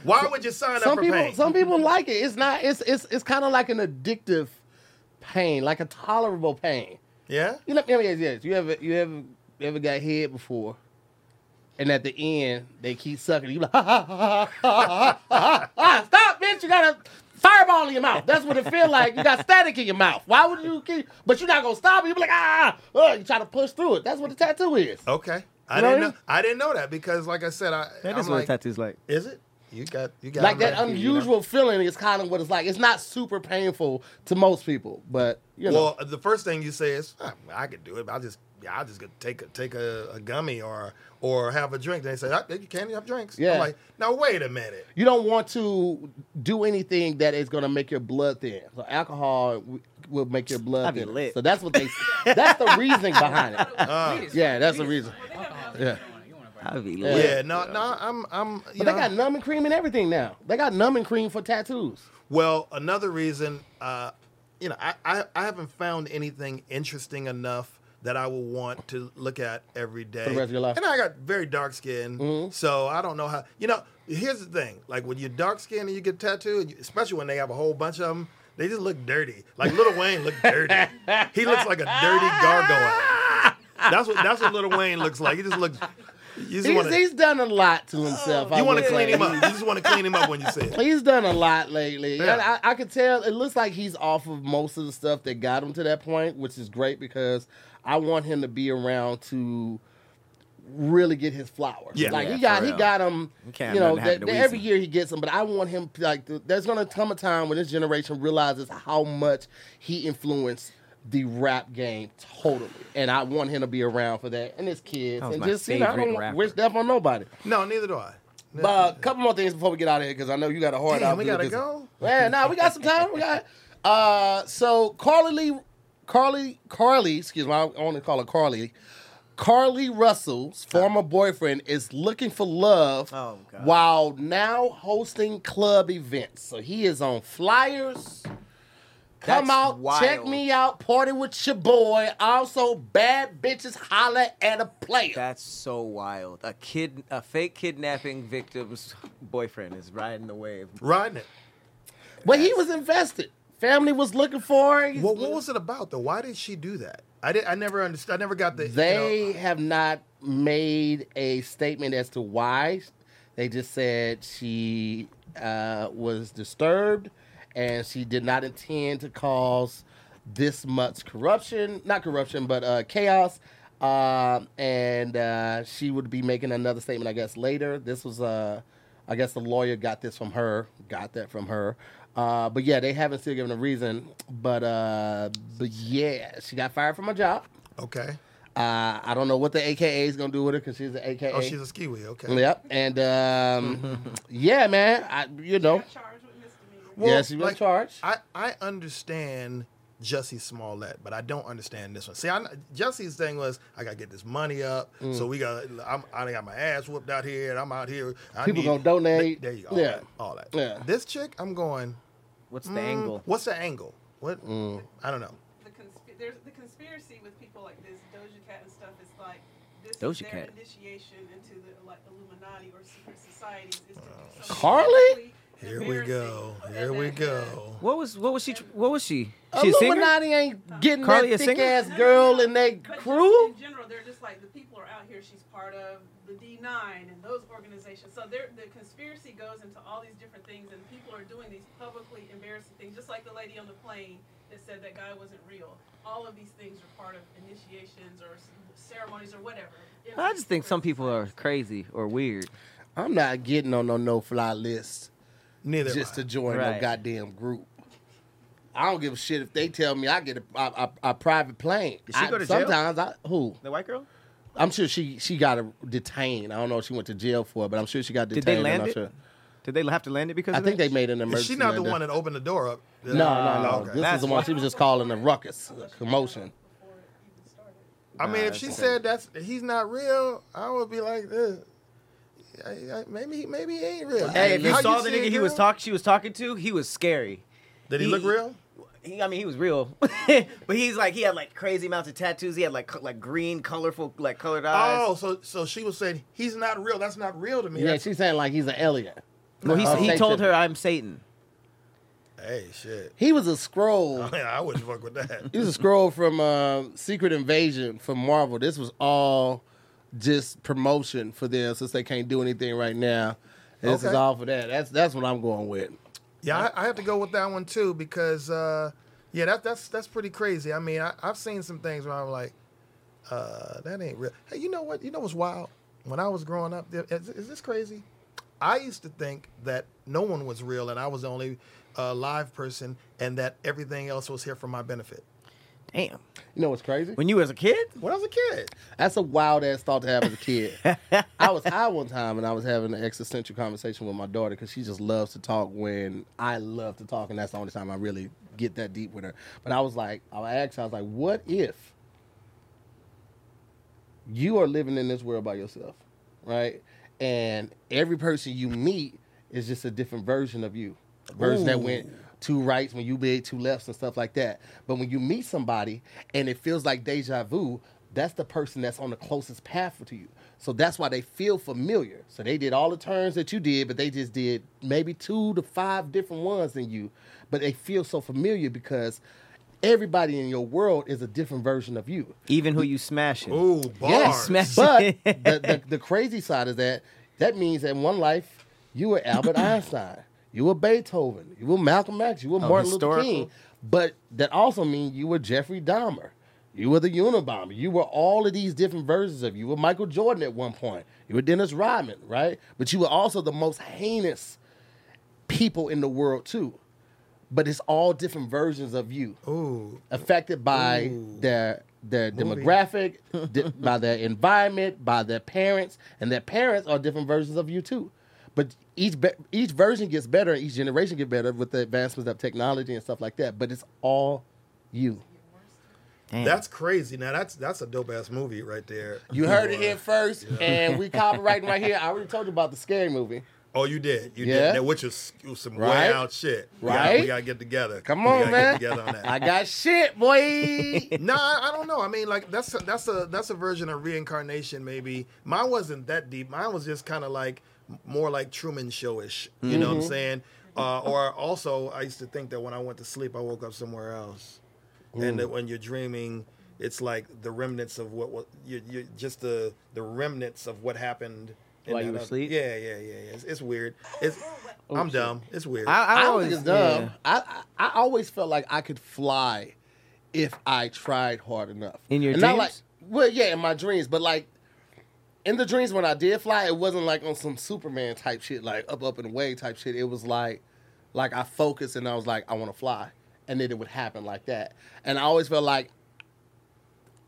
Why would you sign some up for people, pain? some people like it. It's not. It's it's it's kind of like an addictive pain, like a tolerable pain. yeah. You know, yeah, yes, yes. You ever you ever you ever got head before? And at the end, they keep sucking. You like, ha, ha, ha, ha, ha, ha, ha. stop, bitch! You got a fireball in your mouth. That's what it feel like. You got static in your mouth. Why would you keep? But you're not gonna stop. You be like, ah, uh, you try to push through it. That's what the tattoo is. Okay. I You know didn't what I know. I didn't know that because, like I said, I That I'm is what like, a tattoo's like. Is it? You got you got like that right. unusual feeling is kind of what it's like. It's not super painful to most people, but you know, Well, the first thing you say is, "Ah, I could do it. I'll just, yeah, I'll just go take a, take a, a gummy or or have a drink. They say, "Ah, you can't have drinks. Yeah. I'm like, now wait a minute. you don't want to do anything that is going to make your blood thin. So alcohol will make your blood thin. So that's what they. that's the reasoning behind it. Uh, Yeah, that's the reason. Yeah. I'd be Yeah. lit. yeah, no, no, I'm, I'm, you But know. they got numbing cream and everything now. They got numbing cream for tattoos. Well, another reason, uh, you know, I, I, I haven't found anything interesting enough that I will want to look at every day. For the rest of your life. And I got very dark skin, Mhm. so I don't know how. You know, here's the thing: like when you're dark skinned and you get tattooed, especially when they have a whole bunch of them, they just look dirty. Like Lil Wayne looked dirty. he looks like a dirty gargoyle. That's what that's what Lil Wayne looks like. He just looks. You just He's, want to. he's done a lot to himself. Oh. I You want to clean him up. You just want to clean him up when you see it. He's done a lot lately. Yeah. And I, I could tell it looks like he's off of most of the stuff that got him to that point, which is great because I want him to be around to really get his flowers. Yeah. like Yeah, he got for he real. got him. You You know, that, that every year he gets them, but I want him like th- there's gonna come a time when this generation realizes how much he influenced the rap game totally, and I want him to be around for that and his kids, and my just you know, I favorite don't rapper. wish death on nobody. No, neither do I. But a couple more things before we get out of here because I know you got a hard Damn, out. we gotta this. go? Man, nah, we got some time. We got uh so Carly Lee Carly Carly, excuse me, I only call her Carly. Carlee Russell's former boyfriend is looking for love Oh, while now hosting club events. So he is on flyers. Come That's out, check me out, party with your boy. Also, bad bitches holler at a player. That's so wild. A kid, a fake kidnapping victim's boyfriend is riding the wave. Riding it. But he was invested. Family was looking for him. Well, what was it about though? Why did she do that? I did. I never understood. I never got the. you They know- have not made a statement as to why. They just said she uh, was disturbed and she did not intend to cause this much corruption, not corruption, but uh, chaos. Uh, and uh, she would be making another statement, I guess, later. This was, uh, I guess, the lawyer got this from her, got that from her. Uh, but yeah, they haven't still given a reason. But uh, but yeah, she got fired from her job. okay. Uh, I don't know what the AKA is gonna do with her because she's an AKA. Oh, she's a skiwi. Okay. Yep, and um, yeah, man, I you know, Charged with misdemeanor. Well, yeah, she was like, charged. I I understand Jussie Smollett, but I don't understand this one. See, I, Jussie's thing was I gotta get this money up, Mm. so we got I'm, I got my ass whooped out here, and I'm out here. I People need- gonna donate. There you go. All Yeah. that. All that. Yeah. This chick, I'm going. What's the mm, angle? What's the angle? What? Mm. I don't know. the consp- there's the conspiracy with people like this Doja Cat and stuff is like this Doja is their Cat. initiation into the like Illuminati or secret societies is to do something Carly? Publicly Here we go. Here we go. What was what was she? What was she? She a singer? Illuminati ain't getting Carly a that thick singer? ass No, no, girl no. in their But just crew. in general, they're just like the people are out here. She's part of the D9 and those organizations. So they're, the conspiracy goes into all these different things, and people are doing these publicly embarrassing things, just like the lady on the plane that said that guy wasn't real. All of these things are part of initiations or c- ceremonies or whatever. I just think some people are crazy or weird. I'm not getting on no no fly list Neither. just to am I. join no goddamn group. I don't give a shit if they tell me I get a, a, a, a private plane. Did she I- go to jail? sometimes I who The white girl? I'm sure she she got a detained. I don't know if she went to jail for it, but I'm sure she got detained. Did detained. they I'm land it? Sure. Did they have to land it because? I of think that? they made an Is emergency. she not the one that opened the door up? No, no, no. Okay. This That's is the one she was just calling a ruckus, a commotion. I mean, Nah, if she that's said that's he's not real, I would be like, this. I, I, maybe maybe he ain't real. Hey, if you How saw the nigga he was talking, she was talking to, he was scary. Did he, he- look real? He, I mean, he was real, but he's like he had like crazy amounts of tattoos. He had like co- like green, colorful, like colored eyes. Oh, so so she was saying he's not real. That's not real to me. Yeah, That's- she's saying like he's an alien. well, he, he Satan. told her, "I'm Satan." hey, shit. He was a Skrull. I wouldn't fuck with that. He was a Skrull from uh, Secret Invasion from Marvel. This was all just promotion for them since they can't do anything right now. This is all for that. That's that's what I'm going with. Yeah, I, I have to go with that one too because uh, yeah, that, that's that's pretty crazy. I mean, I, I've seen some things where I'm like, uh, that ain't real. Hey, you know what? You know what's wild? When I was growing up, is, is this crazy? I used to think that no one was real and I was the only uh, live person, and that everything else was here for my benefit. Damn. You know what's crazy? When you was a kid? When I was a kid, That's a wild ass thought to have as a kid. I was high one time and I was having an existential conversation with my daughter because she just loves to talk when I love to talk, and that's the only time I really get that deep with her. But I was like, I asked her, I was like, what if you are living in this world by yourself, right? And every person you meet is just a different version of you, a version that went two rights when you made two lefts and stuff like that. But when you meet somebody and it feels like deja vu, that's the person that's on the closest path to you. So that's why they feel familiar. So they did all the turns that you did, but they just did maybe two to five different ones than you. But they feel so familiar because everybody in your world is a different version of you. Even who you smashing. ooh, bars. Yes, Smash- but the, the, the crazy side is that that means that in one life you were Albert Einstein, you were Beethoven, you were Malcolm X, you were oh, Martin Luther. King. But that also means you were Jeffrey Dahmer, you were the Unabomber, you were all of these different versions of you. You were Michael Jordan at one point, you were Dennis Rodman, right? But you were also the most heinous people in the world too. But it's all different versions of you Ooh, affected by Ooh. their their Movie. demographic, di- by their environment, by their parents, and their parents are different versions of you too. But each be- each version gets better, and each generation gets better with the advancements of technology and stuff like that. But it's all you. Damn. that's crazy. Now that's that's a dope ass movie right there. You heard it here first, and we copyrighting right here. I already told you about the scary movie. Oh, you did. You Yeah. did. That, which was, was some Right. wild shit. We gotta- Right. we gotta get together. Come We on, gotta man. Get together on that. I got shit, boy. no, I I don't know. I mean, like that's a, that's a that's a version of reincarnation. Maybe mine wasn't that deep. Mine was just kind of like more like Truman Showish. You know what I'm saying? Uh, or also, I used to think that when I went to sleep, I woke up somewhere else, and that when you're dreaming, it's like the remnants of what what you you just the the remnants of what happened. While you were asleep? Yeah, yeah, yeah, yeah. It's, it's weird. It's I'm dumb. It's weird. I, I, I don't always, think it's dumb. yeah. I, I I always felt like I could fly if I tried hard enough. In your And not like dreams? well, yeah, in my dreams, but like in the dreams when I did fly, it wasn't like on some Superman type shit, like up, up and away type shit. It was like like I focused and I was like, I want to fly, and then it would happen like that. And I always felt like.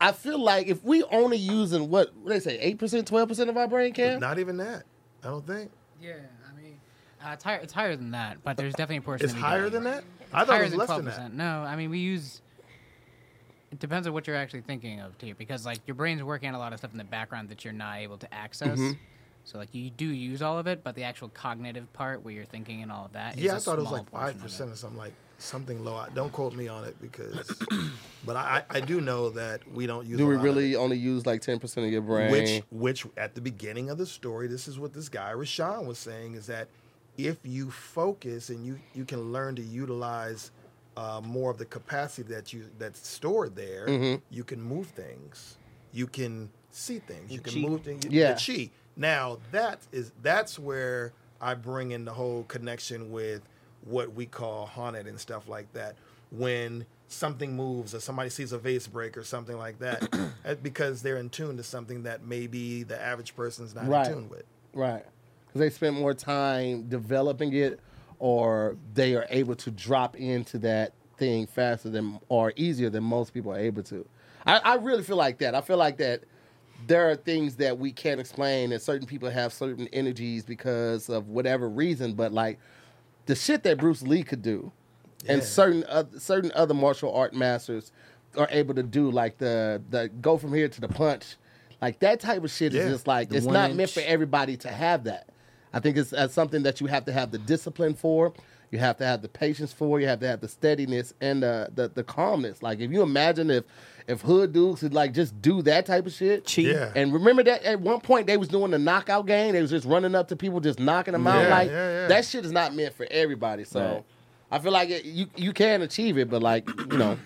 I feel like if we only using what, what they say, eight percent, twelve percent of our brain, Cam. Not even that. I don't think Yeah, I mean, uh, it's, higher, it's higher than that, but there's definitely a portion. it's that higher than that. I thought higher it was less twelve than that. percent. No, I mean we use. It depends on what you're actually thinking of too, because like your brain's working on a lot of stuff in the background that you're not able to access. Mm-hmm. So like you do use all of it, but the actual cognitive part where you're thinking and all of that. is Yeah, a I thought it was like five percent or something like something low. I- Don't quote me on it because, but I, I I do know that we don't use. Do a we lot of really it. only use like ten percent of your brain? Which which at the beginning of the story, this is what this guy Rashawn was saying is that if you focus and you you can learn to utilize uh, more of the capacity that you that's stored there, Mm-hmm. you can move things. You can see things. You can Chi. move things. Yeah. The chi. Now that is that's where I bring in the whole connection with what we call haunted and stuff like that. When something moves or somebody sees a vase break or something like that, uh, because they're in tune to something that maybe the average person's not Right. in tune with. Right. Because they spend more time developing it or they are able to drop into that thing faster than or easier than most people are able to. I, I really feel like that. I feel like that there are things that we can't explain and certain people have certain energies because of whatever reason, but like the shit that Bruce Lee could do and certain other, certain other martial art masters are able to do like the the go from here to the punch like that type of shit Yeah. is just like The it's not meant for everybody to have that i think it's, it's something that you have to have the discipline for you have to have the patience for you have to have the steadiness and the the, the calmness like if you imagine if if hood dudes could like just do that type of shit Chi. Yeah. and remember that at one point they was doing the knockout game. They was just running up to people, just knocking them out. Yeah, like yeah, yeah. that shit is not meant for everybody. So Right. I feel like it, you you can achieve it, but like you know,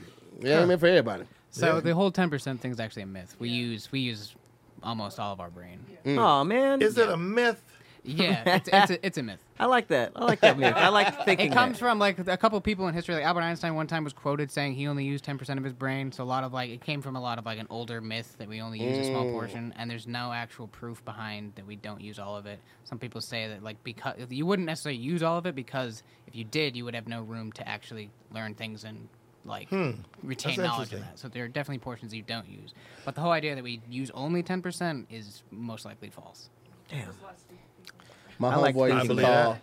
it ain't meant for everybody. So Yeah. the whole ten percent thing is actually a myth. We use we use almost all of our brain. Mm. Oh man. Is it a myth? Yeah, it's, it's, a, it's a myth. I like that. I like that myth. I like thinking It comes that. from like a couple people in history. Like Albert Einstein, one time was quoted saying he only used ten percent of his brain. So a lot of like it came from a lot of like an older myth that we only use a small mm. portion, and there's no actual proof behind that we don't use all of it. Some people say that like because you wouldn't necessarily use all of it because if you did, you would have no room to actually learn things and like hmm. retain That's knowledge of that. So there are definitely portions you don't use. But the whole idea that we use only ten percent is most likely false. Damn. My I homeboy thinking used to that. call.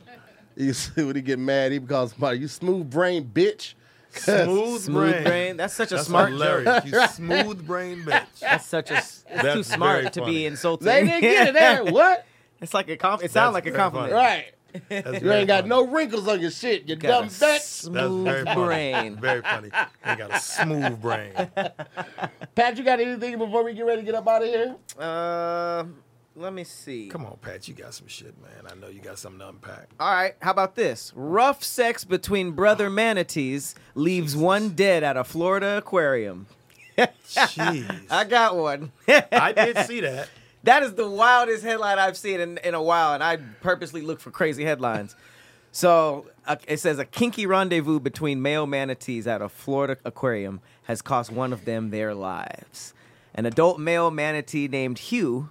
You see when he get mad, he calls somebody, "You smooth brain bitch." Smooth, Smooth brain. brain. That's such a That's smart hilarious. joke. You smooth brain bitch. That's such a. It's too smart very to be insulting. They didn't get it there. What? It's like a comp. It sounds like a compliment. funny. Right. That's You ain't got funny. no wrinkles on your shit. You Got dumb a bitch. That's Smooth very funny. brain. Very funny. They got a smooth brain. Pat, you got anything before we get ready to get up out of here? Uh, let me see. Come on, Pat. You got some shit, man. I know you got something to unpack. All right, how about this? Rough sex between brother manatees leaves one dead at a Florida aquarium. Jeez. I got one. I did see that. That is the wildest headline I've seen in, in a while, and I purposely look for crazy headlines. So uh, it says a kinky rendezvous between male manatees at a Florida aquarium has cost one of them their lives. An adult male manatee named Hugh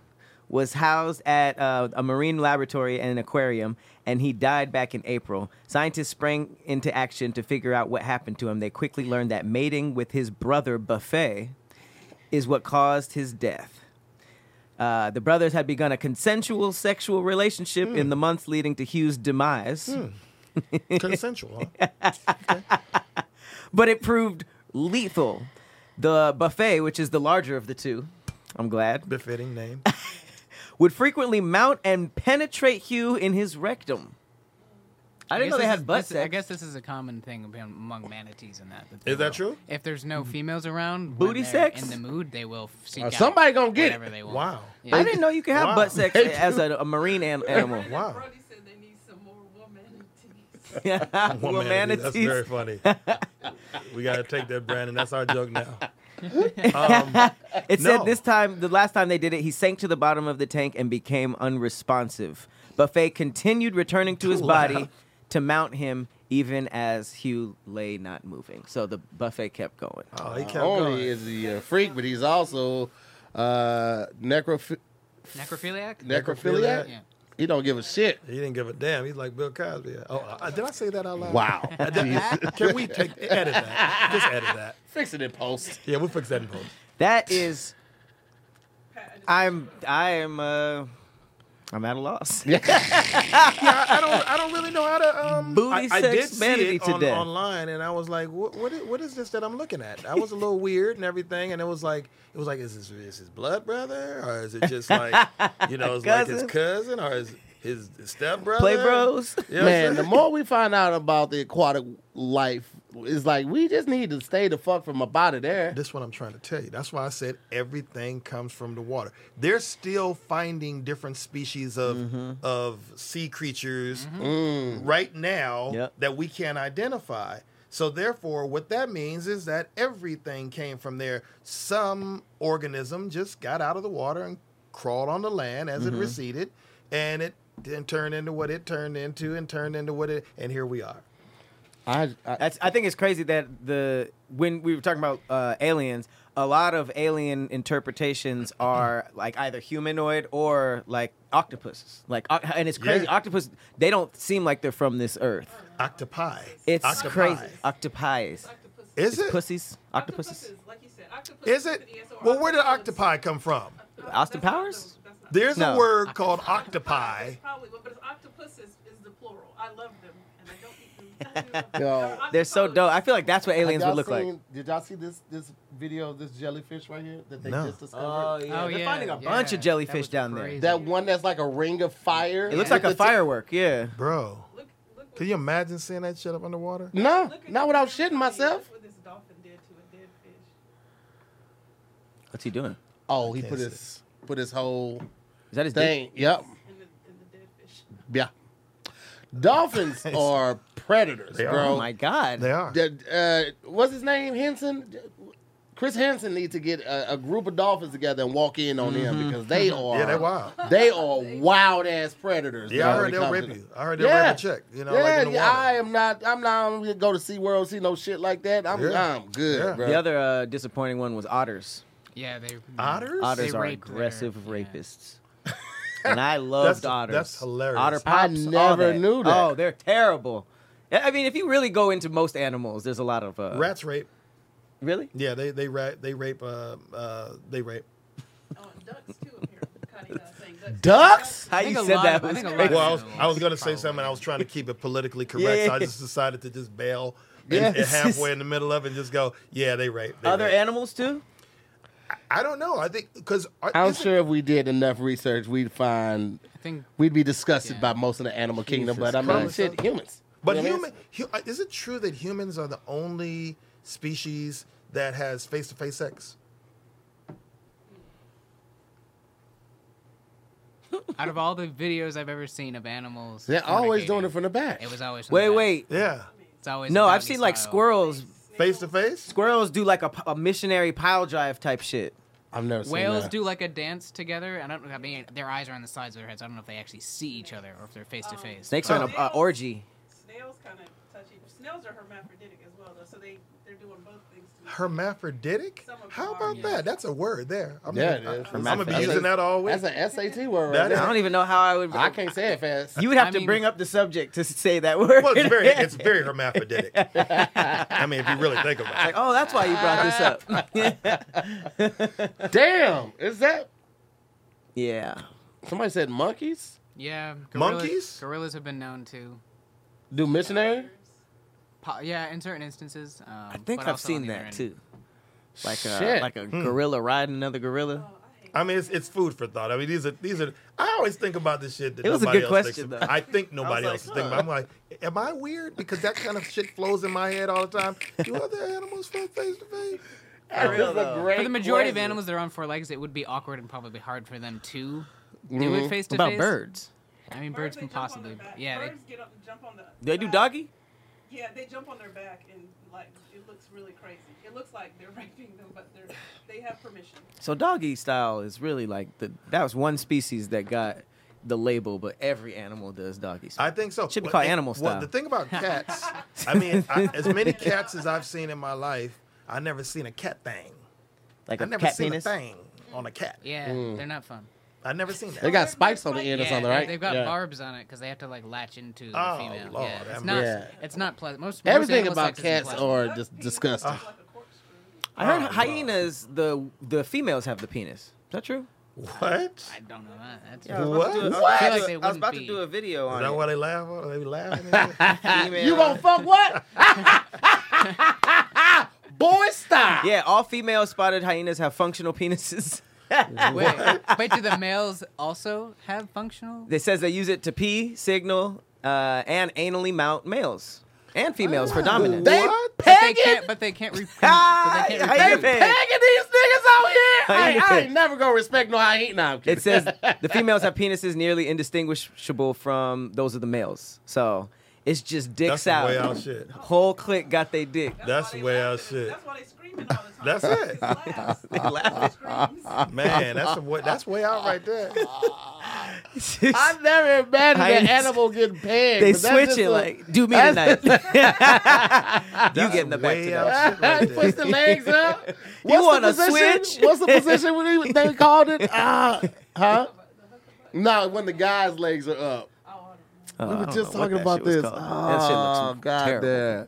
was housed at uh, a marine laboratory and an aquarium, and he died back in April. Scientists sprang into action to figure out what happened to him. They quickly learned that mating with his brother Buffet is what caused his death. Uh, the brothers had begun a consensual sexual relationship in the months leading to Hugh's demise, Consensual, huh? but it proved lethal. The buffet, which is the larger of the two, I'm glad, Befitting name. would frequently mount and penetrate Hugh in his rectum. I didn't know guess they this had is- butt sex. I guess this is a common thing among manatees and that. that Is that true? If there's no females around, Booty sex? in the mood, they will seek Uh, out somebody gonna get it. they want. Wow. Yeah. I didn't know you could have Wow. butt sex as a, a marine an- animal. Wow. Brody said they need some more woman titties. One. That's very funny. we got to take that, Brandon. That's our joke now. Um, It No. said this time, the last time they did it, he sank to the bottom of the tank and became unresponsive. Buffet continued returning to his body to mount him even as Hugh lay not moving. So the buffet kept going. oh, he kept Not only going. is he a freak, but he's also uh, necroph- Necrophiliac? necrophiliac. Yeah. He don't give a shit. He didn't give a damn. He's like Bill Cosby. Oh, uh, did I say that out loud? Wow. Can we take edit that? Just edit that. Fix it in post. Yeah, we'll fix that in post. That is, I just- I'm, I am, uh, I'm at a loss. Yeah, I, I don't. I don't really know how to. Um, Booty I, I did see it on, today. online, and I was like, "What? What is, what is this that I'm looking at?" I was a little weird and everything, and it was like, it was like, is this is his blood brother, or is it just like, you know, it's like his Cousin? cousin, or his his, his step? Play bros. You know Man, the more we find out about the aquatic life, it's like we just need to stay the fuck from about it there. That's what I'm trying to tell you. That's why I said everything comes from the water. They're still finding different species of Mm-hmm. of sea creatures right now Yep. that we can't identify. So therefore, what that means is that everything came from there. Some organism just got out of the water and crawled on the land as Mm-hmm. it receded, and it then turned into what it turned into, and turned into what it, and here we are. I, I, That's, I think it's crazy that the when we were talking about uh, aliens, a lot of alien interpretations are like either humanoid or like octopuses. Like, and it's crazy. Yeah. Octopus, they don't seem like they're from this earth. Octopi. It's Octopi. crazy. Octopi. Octopus. Is it? Pussies. Octopuses. Octopuses, like you said, octopus Is it? an ES or Well, where did octopi come from? Austin not Powers? The- that's not- There's No. a word called octopi. Probably, but it's octopus is, is the plural. I love them, and I don't eat them. Yo. They're so dope. I feel like that's what aliens Have would y'all look like. Did y'all see this this video of this jellyfish right here that they No. just discovered? Oh yeah, Oh, they're yeah, finding a yeah. bunch of jellyfish was down there. That one that's like a ring of fire. It looks with like a the tip- firework. Yeah. Bro, Look, look can you imagine seeing that shit up underwater? No, Look not without shitting myself. Look what this dolphin did to a dead fish. What's he doing? Oh, he put see. his put his whole Is that his dick? Yep. In the, in the dead fish. Yeah. Dolphins are predators, They are. bro. Oh my god. They are. The- uh, what's his name? Henson. Chris Hansen needs to get a, a group of dolphins together and walk in on them because they are Mm-hmm. Yeah, they wild. They are wild ass predators. Yeah, I man, heard it they'll comes rape to- you. I heard they'll Yeah. rape a chick. You know, yeah, like in the yeah. I am not. I'm not. I'm gonna go to SeaWorld see no shit like that. I'm. Yeah. I'm good, Yeah. bro. The other uh, disappointing one was otters. Yeah, they Otters? Otters They are rape their- aggressive yeah. rapists. And I loved That's- otters. that's hilarious. Otter I pops, all never that. knew that. Oh, they're terrible. I I mean, if you really go into most animals, there's a lot of uh, Rats rape. Really? Yeah, they they ra- they rape. Uh, uh, they rape. Oh, ducks too up here. Uh, saying ducks. Ducks? How I you said that of- was think a lot crazy. Well, I was, I was going to say probably. something. I was trying to keep it politically correct, Yeah, so I just decided to just bail Yeah, and it's halfway in the middle of it and just go, yeah, they rape. They Other rape. animals too? I don't know. I think because I'm sure if we did enough research, we'd find I think we'd be disgusted Yeah. by most of the animal kingdom. But I mean, Christ. shit, humans. But You know what I human, mean? hu- uh, is it true that humans are the only species that has face-to-face sex? out of all the videos I've ever seen of animals, they're always doing it from the back. It was always from Wait, the back. wait. Yeah, It's always No, I've doggy seen like squirrels. face-to-face. Squirrels do like a missionary pile drive type shit. I've never seen Whales that. do like a dance together. I don't. I mean, their eyes are on the sides of their heads. I don't know if they actually see each other or if they're face to face. Snakes are in a uh, orgy. Snails kind of touchy. Snails are hermaphroditic as well, though, so they they're doing both things. To each other. Hermaphroditic. How about yeah. that? That's a word there. I'm Yeah, gonna, it is. I'm gonna be Hermaphrodite. using that all week. That's an SAT word right is- I don't even know how I would. I can't say it fast. You would have I to mean- bring up the subject to say that word. Well, it's very, it's very hermaphroditic. I mean, if you really think about like, it. oh, that's why you brought this up. Damn, is that yeah. somebody said monkeys yeah, gorillas, Monkeys? Gorillas have been known to. do missionary? Po- Yeah, in certain instances. Um, I think but I've seen that end- too. Like a Shit. like a Hmm. gorilla riding another gorilla. I mean, it's, it's food for thought. I mean, these are these are. I always think about this shit that It was a nobody good else question, thinks. though. I think nobody like, else is thinking. huh. About. I'm like, am I weird because that kind of shit flows in my head all the time? Do other animals flow face to face? That real, a great For the majority of animals that are on four legs, it would be awkward and probably hard for them to do Mhm. it face to face. About birds. I mean, birds Birds, can possibly. their back. Yeah, they, get up and jump on the. They do doggy. Yeah, they jump on their back and like it looks really crazy. It looks like they're raping them, but they're they have permission. So doggy style is really like the that was one species that got the label, but every animal does doggy style. I think so. Should be Well, called and- animal Well, style. the thing about cats, I mean, I, as many cats as I've seen in my life, I never seen a cat thing. like I a never cat seen penis. a thing on a cat. yeah, Mm. they're not fun. I never seen that. They got spikes on the end or something, right? they've got Yeah. barbs on it because they have to like latch into the Oh, female. Lord, yeah, it's have not. mercy. It's not pleasant. Most most Everything animal about sex isn't cats pleasant. are Duck just disgusting. looks like a corkscrew. I heard Oh, Lord. hyenas. The the females have the penis. Is that true? What? I don't know that. That's Yeah, I was What? about to do, What? I was about feel to- like they I was about to do a video Is on that it. why they laugh? Are they laughing? Female- You gonna fuck what? Boy, stop. Yeah, all female spotted hyenas have functional penises. Wait, wait, do the males also have functional? It says they use it to pee, signal, uh, and anally mount males and females for dominance. They What? But they pegging. can't. But they can't. Re- Ah, but they can't how They you reproduce. peg? pegging these niggas out here. I, I ain't never gonna respect no hyena. Nah, I'm. It says the females have penises nearly indistinguishable from those of the males. So it's just dicks That's some out. way out shit. Whole clique got they dick. That's why they way out shit. That's why they screaming all the time. That's it. Laughs. They laughing. Man, that's a, way- that's way out right there. I never imagined an Hyenas. animal getting pegged. they but that's switch just it a- like, do me that's- tonight. you That's get in the back way to out that. shit right he there. puts the legs up. You What's want the a position? switch? What's the position when he, they called it? Uh, huh? No, when the guy's legs are up. Oh, I don't know. Oh, We were just talking about this. Oh, that shit looks God terrible. damn.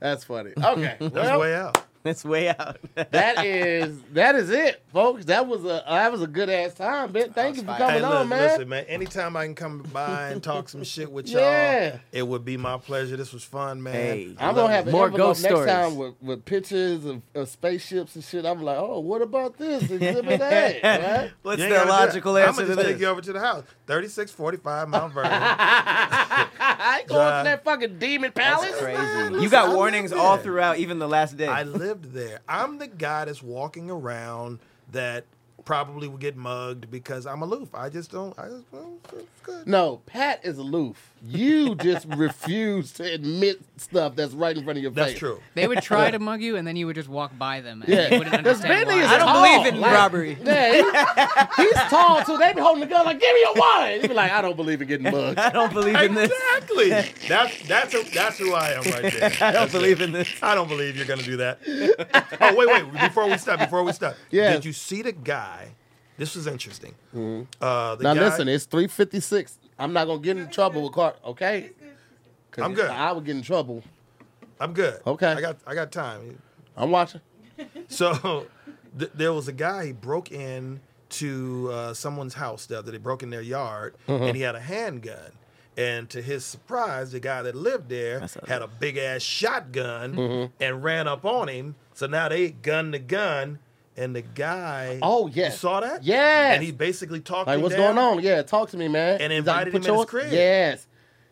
That's funny. Okay. That's well, way out. It's way out. that is that is it, folks. That was a that was a good ass time, man. Thank you for coming Hey, on, look, man. listen, man. Anytime I can come by and talk some shit with y'all, Yeah. it would be my pleasure. This was fun, man. Hey. I I'm gonna have More envelope ghost next stories. time with, with pictures of, of spaceships and shit. I'm like, oh, what about this exhibit A? Right? What's You the ain't gotta do that. logical answer I'm to gonna just this? take you over to the house, 3645 Mount Vernon. I ain't going Drive. to that fucking demon palace. That's crazy. Listen, you got I warnings all throughout, even the last day. I lived there. I'm the guy that's walking around that probably would get mugged because I'm aloof. I just don't. I just well, it's good. No, Pat is aloof. You just refuse to admit stuff that's right in front of your That's face. That's true. They would try to mug you, and then you would just walk by them, and Yeah. you wouldn't 'Cause understand why. I don't tall. believe in Like- robbery. Yeah, he- he's tall too. They be holding the gun like, "Give me your wallet." He'd be like, "I don't believe in getting mugged." I don't believe in this. Exactly. that's that's who, that's who I am right there. I don't believe it. in this. I don't believe you're gonna do that. oh wait, wait. Before we stop, before we stop, Yes. did you see the guy? This was interesting. Uh, the Now guy, listen, it's three fifty six. I'm not gonna get in trouble with Cart. Okay, I'm good. I would get in trouble. I'm good. Okay. I got I got time. I'm watching. So th- there was a guy. He broke in to uh, someone's house the other day. Broke in their yard, Mm-hmm. and he had a handgun. And to his surprise, the guy that lived there a- had a big ass shotgun Mm-hmm. and ran up on him. So now they gun to gun, and the guy. Oh, yeah, you yes. saw that? Yes. And he basically talked. Like, him what's down. going on? Yeah, talk to me, man. And He's invited "Put him in his crib. Yes.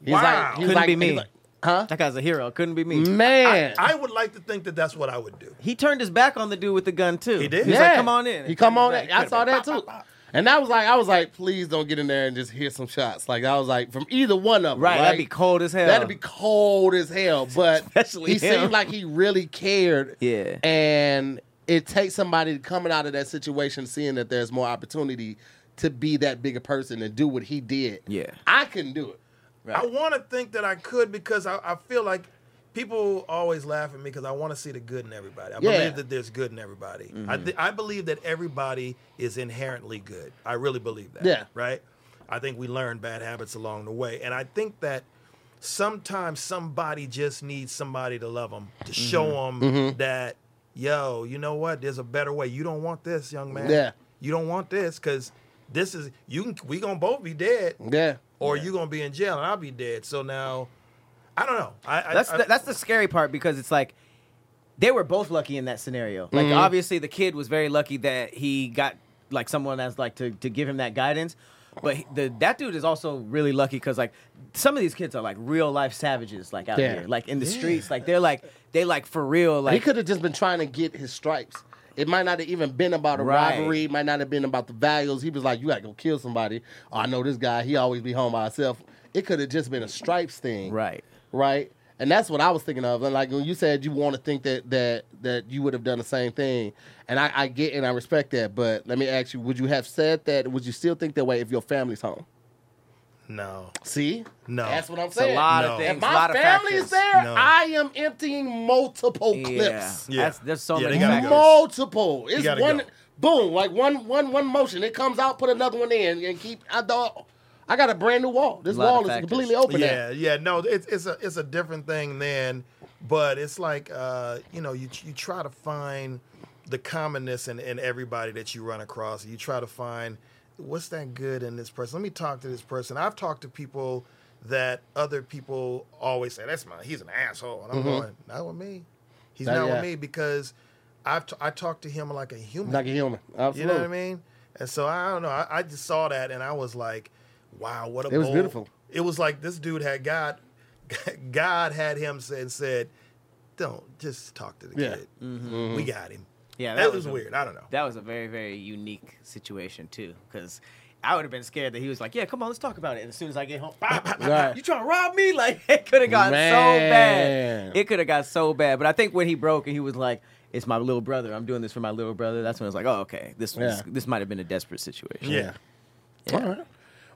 He's Wow. like, he's Couldn't like, be me. like, huh? That guy's a hero. Couldn't be me. Man. I would like to think that that's what I would do. He turned his back on the dude with the gun too. He did? He was yeah. like, "Come on in." He come on turned in. I saw that too. And that was like, I was like, please don't get in there and just hear some shots. Like I was like, from either one of them. Right, that'd be cold as hell. That'd be cold as hell. But Especially he him. seemed like he really cared. Yeah. And it takes somebody coming out of that situation, seeing that there's more opportunity to be that bigger person and do what he did. Yeah. I couldn't do it. I want to think that I could because I, I feel like people always laugh at me because I want to see the good in everybody. I Yeah. believe that there's good in everybody. I, mm-hmm. th- I believe that everybody is inherently good. I really believe that. Yeah. Right? I think we learn bad habits along the way. And I think that sometimes somebody just needs somebody to love them, to mm-hmm. show them mm-hmm. that, yo, you know what? There's a better way. You don't want this, young man. Yeah. You don't want this because this is, you can, we going to both be dead Yeah. or you gonna be in jail and I'll be dead. So now, I don't know. I, I That's I, the, that's the scary part because it's like they were both lucky in that scenario. Like Mm-hmm. obviously the kid was very lucky that he got like someone that's like to, to give him that guidance. But the that dude is also really lucky because like some of these kids are like real life savages like out Yeah. here like in the streets like they're like they like for real like he could have just been trying to get his stripes. It might not have even been about a Right. robbery. It might not have been about the values. He was like, "You gotta go kill somebody." Oh, I know this guy. He always be home by himself. It could have just been a stripes thing, right. Right. And that's what I was thinking of. And like when you said you want to think that that that you would have done the same thing, and I, I get and I respect that. But let me ask you: Would you have said that? Would you still think that way if your family's home? No, See, No. that's what I'm It's a lot No. of If things, a my lot family factors. is there, No. I am emptying multiple Yeah. clips. Yeah. That's, there's so Yeah, many they factors. go. Multiple. It's one go. boom, like one one one motion. It comes out, put another one in, and keep. I thought I got a brand new wall. This wall is factors. completely open. now. yeah, yeah, no, it's it's a it's a different thing then, but it's like uh, you know, you you try to find the commonness in, in everybody that you run across. You try to find what's that good in this person. Let me talk to this person. I've talked to people that other people always say that's my he's an asshole, and I'm going not with me. He's Mm-hmm. Not not with me because I've t- I talk to him like a human. Like a human. Absolutely. You know what I mean? And so I don't know. I, I just saw that and I was like, wow, what a It was bold- beautiful. It was like this dude had God, God had him said and said, don't just talk to the Yeah. kid. Mm-hmm. We got him. Yeah, that, that was, was a- weird. I don't know. That was a very, very unique situation too, because I would have been scared that he was like, "Yeah, come on, let's talk about it." And as soon as I get home, bah, bah, bah, Right. you trying to rob me? Like it could have got so bad. It could have got so bad. But I think when he broke and he was like, "It's my little brother. I'm doing this for my little brother." That's when I was like, "Oh, okay. This Yeah. this might have been a desperate situation." Yeah. All right.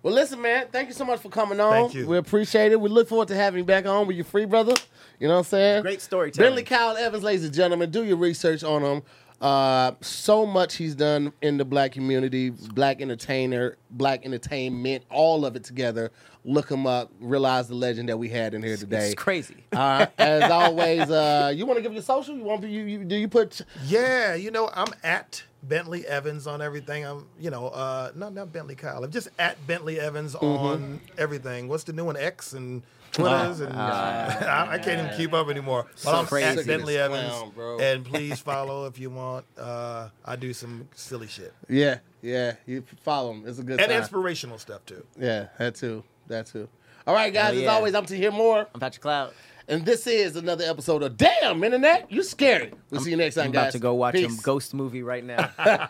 Well, listen, man. Thank you so much for coming on. Thank you. We appreciate it. We look forward to having you back on with your free brother. You know what I'm saying? Great storytelling. Bentley Kyle Evans, ladies and gentlemen, do your research on him. Uh, so much he's done in the black community, black entertainer, black entertainment, all of it together. Look him up. Realize the legend that we had in here today. It's crazy. Uh, as always, uh, you want to give your social? You want to? You, you do you put? Yeah, you know, I'm at Bentley Evans on everything. I'm, you know, uh, not not Bentley Kyle. I'm just at Bentley Evans Mm-hmm. on everything. What's the new one? X and Twitters and I, I can't even keep up anymore. But I'm crazy. at Bentley Sick of Evans, clown, bro. and please follow if you want. Uh, I do some silly shit Yeah, yeah. You follow him. It's a good and time. inspirational stuff too. Yeah, that too. That too. All right, guys. Hell As always, I'm to hear more. I'm Patrick Cloud. And this is another episode of Dam Internet. You scary. We'll see you next time, I'm guys. about to go watch Peace. a ghost movie right now.